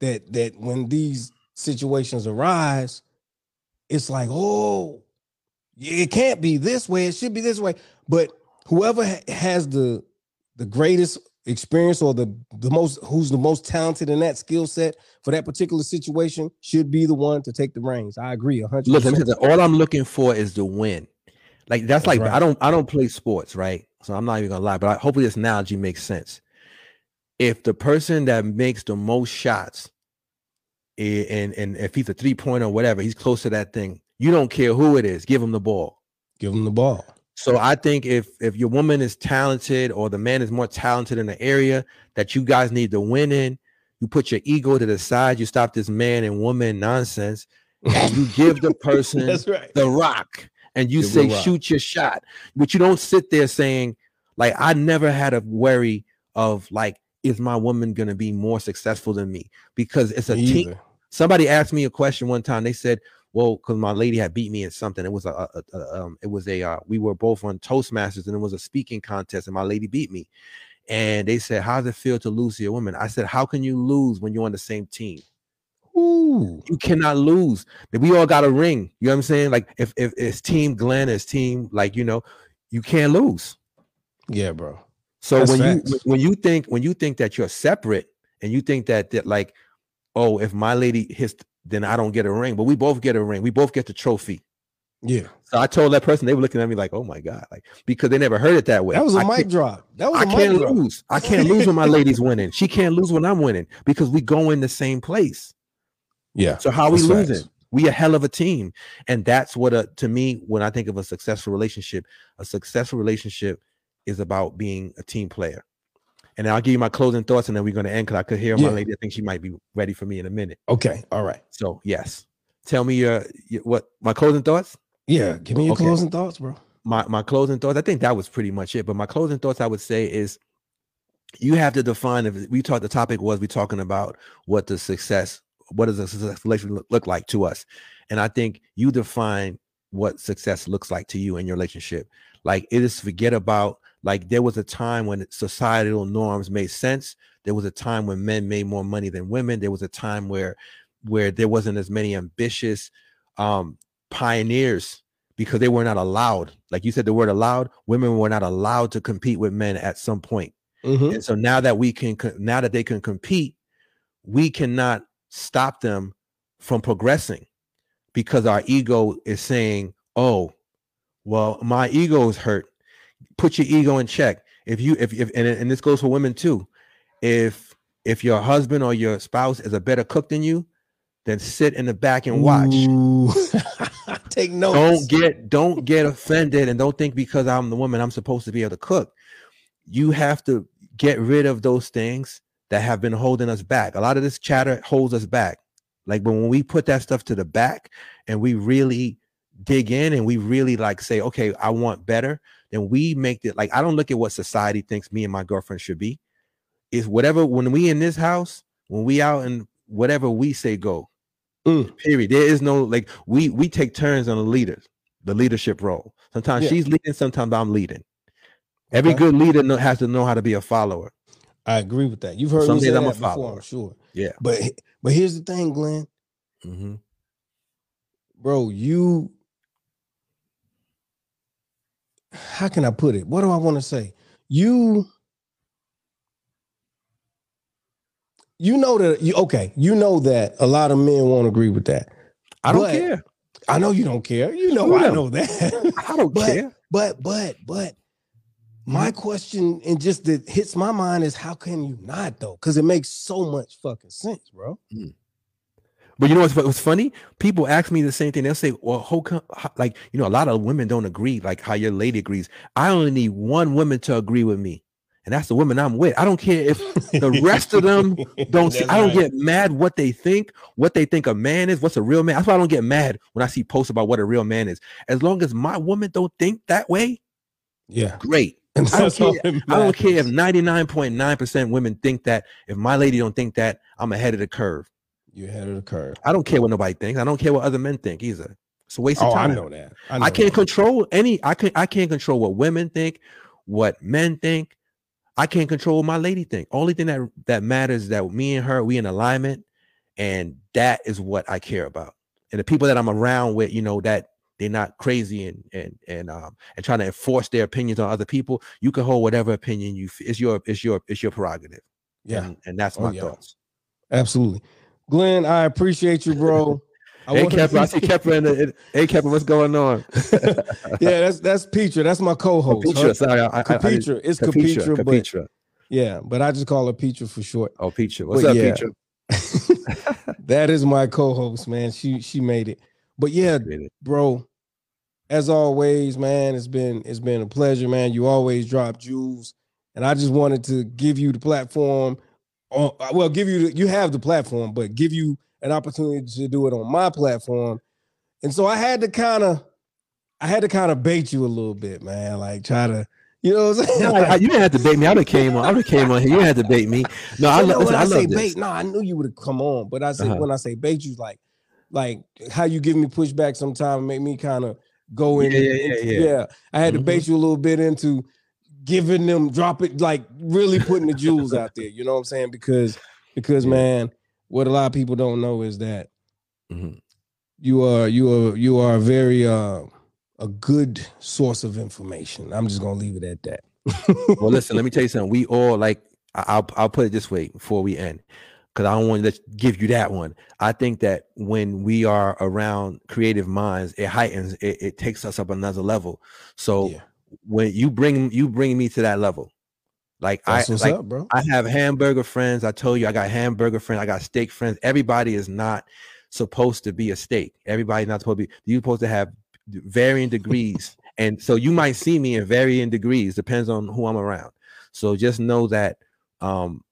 that that when these situations arise, it's like, oh, it can't be this way. It should be this way. But whoever ha- has the the greatest experience or the the most who's the most talented in that skill set for that particular situation should be the one to take the reins. I agree hundred. Look, let me percent. say that all I'm looking for is the win. Like that's, That's like right. I don't I don't play sports, right? So I'm not even gonna lie, but I, hopefully this analogy makes sense. If the person that makes the most shots, eh, and and if he's a three pointer or whatever, he's close to that thing. You don't care who it is, give him the ball. Give him the ball. So I think if if your woman is talented or the man is more talented in the area that you guys need to win in, you put your ego to the side, you stop this man and woman nonsense, and you give the person right. the rock and you Give say shoot your shot. But you don't sit there saying like i never had a worry of like is my woman going to be more successful than me? Because it's a team somebody asked me a question one time. They said well because my lady had beat me in something it was a, a, a- um it was a uh, we were both on toastmasters and it was a speaking contest and my lady beat me and they said how does it feel to lose to your woman i said how can you lose when you're on the same team Ooh. you cannot lose. We all got a ring. You know what I'm saying? Like if if it's team Glenn, it's team like you know, you can't lose. Yeah, bro. So That's when facts. you when you think when you think that you're separate and you think that that like, oh, if my lady hits, then I don't get a ring, but we both get a ring. We both get the trophy. Yeah. So I told that person they were looking at me like, oh my god, like because they never heard it that way. That was a I mic drop. That was I a mic can't drop. lose. I can't lose when my lady's winning. She can't lose when I'm winning because we go in the same place. Yeah. So how we losing? facts. We a hell of a team, and that's what a to me when I think of a successful relationship, a successful relationship is about being a team player. And I'll give you my closing thoughts, and then we're going to end because I could hear Yeah. my lady. I think she might be ready for me in a minute. Okay. All right. So yes, tell me your, your what my closing thoughts. Yeah. Give me your Okay. closing thoughts, bro. my my closing thoughts. I think that was pretty much it. But my closing thoughts, I would say, is you have to define. If we talked, the topic was we talking about what the success, what does a successful relationship look like to us, and I think you define what success looks like to you in your relationship. Like it is forget about like there was a time when societal norms made sense. There was a time when men made more money than women. There was a time where where there wasn't as many ambitious um pioneers because they were not allowed. Like you said, the word allowed, women were not allowed to compete with men at some point. Mhm. And so now that we can, now that they can compete, we cannot stop them from progressing because our ego is saying, "Oh, well, my ego is hurt." Put your ego in check. If you, if, if, and, and this goes for women too. If if your husband or your spouse is a better cook than you, then sit in the back and watch Take notes. don't get don't get offended and don't think because I'm the woman I'm supposed to be able to cook. You have to get rid of those things that have been holding us back. A lot of this chatter holds us back. Like but when we put that stuff to the back and we really dig in and we really like say, okay, I want better, then we make it like I don't look at what society thinks me and my girlfriend should be. Is whatever when we in this house, when we out and whatever we say go. Mm. Period. There is no like we we take turns on the leaders, the leadership role. Sometimes Yeah. she's leading, sometimes I'm leading. Every Okay. good leader know, has to know how to be a follower. I agree with that. You've heard Some me say I'm a that before. I'm sure. Yeah. But but here's the thing, Glenn. Mhm. Bro, you how can I put it? What do I want to say? You you know that you okay, you know that a lot of men won't agree with that. I don't But- care. I know you don't care. You know I know that. I don't But- care. But but but my question and just that hits my mind is how can you not though? Because it makes so much fucking sense, bro. Mm. But you know what's, what's funny? People ask me the same thing. They'll say, "Well, how come?" Like you know, a lot of women don't agree. Like how your lady agrees. I only need one woman to agree with me, and that's the woman I'm with. I don't care if the rest of them don't see, I don't right. get mad what they think, what they think a man is, what's a real man. That's why I don't get mad when I see posts about what a real man is. As long as my woman don't think that way, yeah. great. And I don't care- I don't care if 99.9% women think that. If my lady don't think that, I'm ahead of the curve. You're ahead of the curve. I don't care what nobody thinks. I don't care what other men think either. It's a waste Oh, of I time. know that. I, know I can't that. control any. I can I can't control what women think, what men think. I can't control what my lady think. Only thing that that matters is that me and her we in alignment, and that is what I care about. And the people that I'm around with, you know, that they're not crazy and and and um and trying to enforce their opinions on other people. You can hold whatever opinion you. It's your it's your it's your prerogative. Yeah, and, and that's Oh, my yeah. thoughts. absolutely. Glenn, I appreciate you, bro. I Hey Kepler, I see Kepler in the. in- Hey Kepler, what's going on? yeah, that's that's Petra. That's my co-host. Petra, Her- sorry, I, I, I, I It's Capetra, but yeah, but I just call her Petra for short. Oh, Petra. What's But up, yeah. Petra? that is my co-host, man. She she made it. But yeah, bro, as always, man, it's been it's been a pleasure, man. You always drop jewels, and I just wanted to give you the platform on well give you the, you have the platform, but give you an opportunity to do it on my platform. And so I had to kind of I had to kind of bait you a little bit, man. Like try to you know what I'm saying? No, I, you didn't have to bait me. I would have came on. I would have came on here. You didn't have to bait me. No, I, know, listen, I, I, say love this. bait, no, I knew you would have come on, but I said Uh-huh. when I say bait, you like like how you give me pushback sometime and make me kind of go in. Yeah, yeah, into- yeah, yeah. I had to Mhm. bait you a little bit into giving them drop it like really putting the jewels out there. You know what I'm saying? Because because man, what a lot of people don't know is that Mhm. you are you are you are a very uh a good source of information. I'm just gonna leave it at that. Well, listen, let me tell you something. We all like I'll I'll put it this way before we end, because I don't want to let- give you that one. I think that when we are around creative minds, it heightens. It, it takes us up another level. So Yeah. When you bring you bring me to that level, like That's I like up, bro. I have hamburger friends. I told you I got hamburger friends. I got steak friends. Everybody is not supposed to be a steak. Everybody's not supposed to be. You're supposed to have varying degrees, and so you might see me in varying degrees. Depends on who I'm around. So just know that um,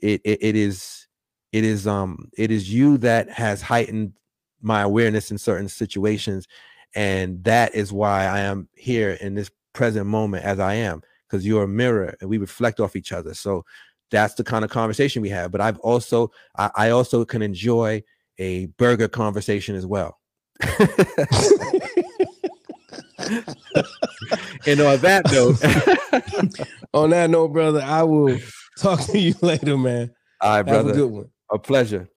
it, it it is it is um it is you that has heightened my awareness in certain situations, and that is why I am here in this present moment as I am because you're a mirror and we reflect off each other. So that's the kind of conversation we have. But I've also I, I also can enjoy a burger conversation as well. and on that note, On that note, brother, I will talk to you later, man. all right, Have brother, a good one. a pleasure.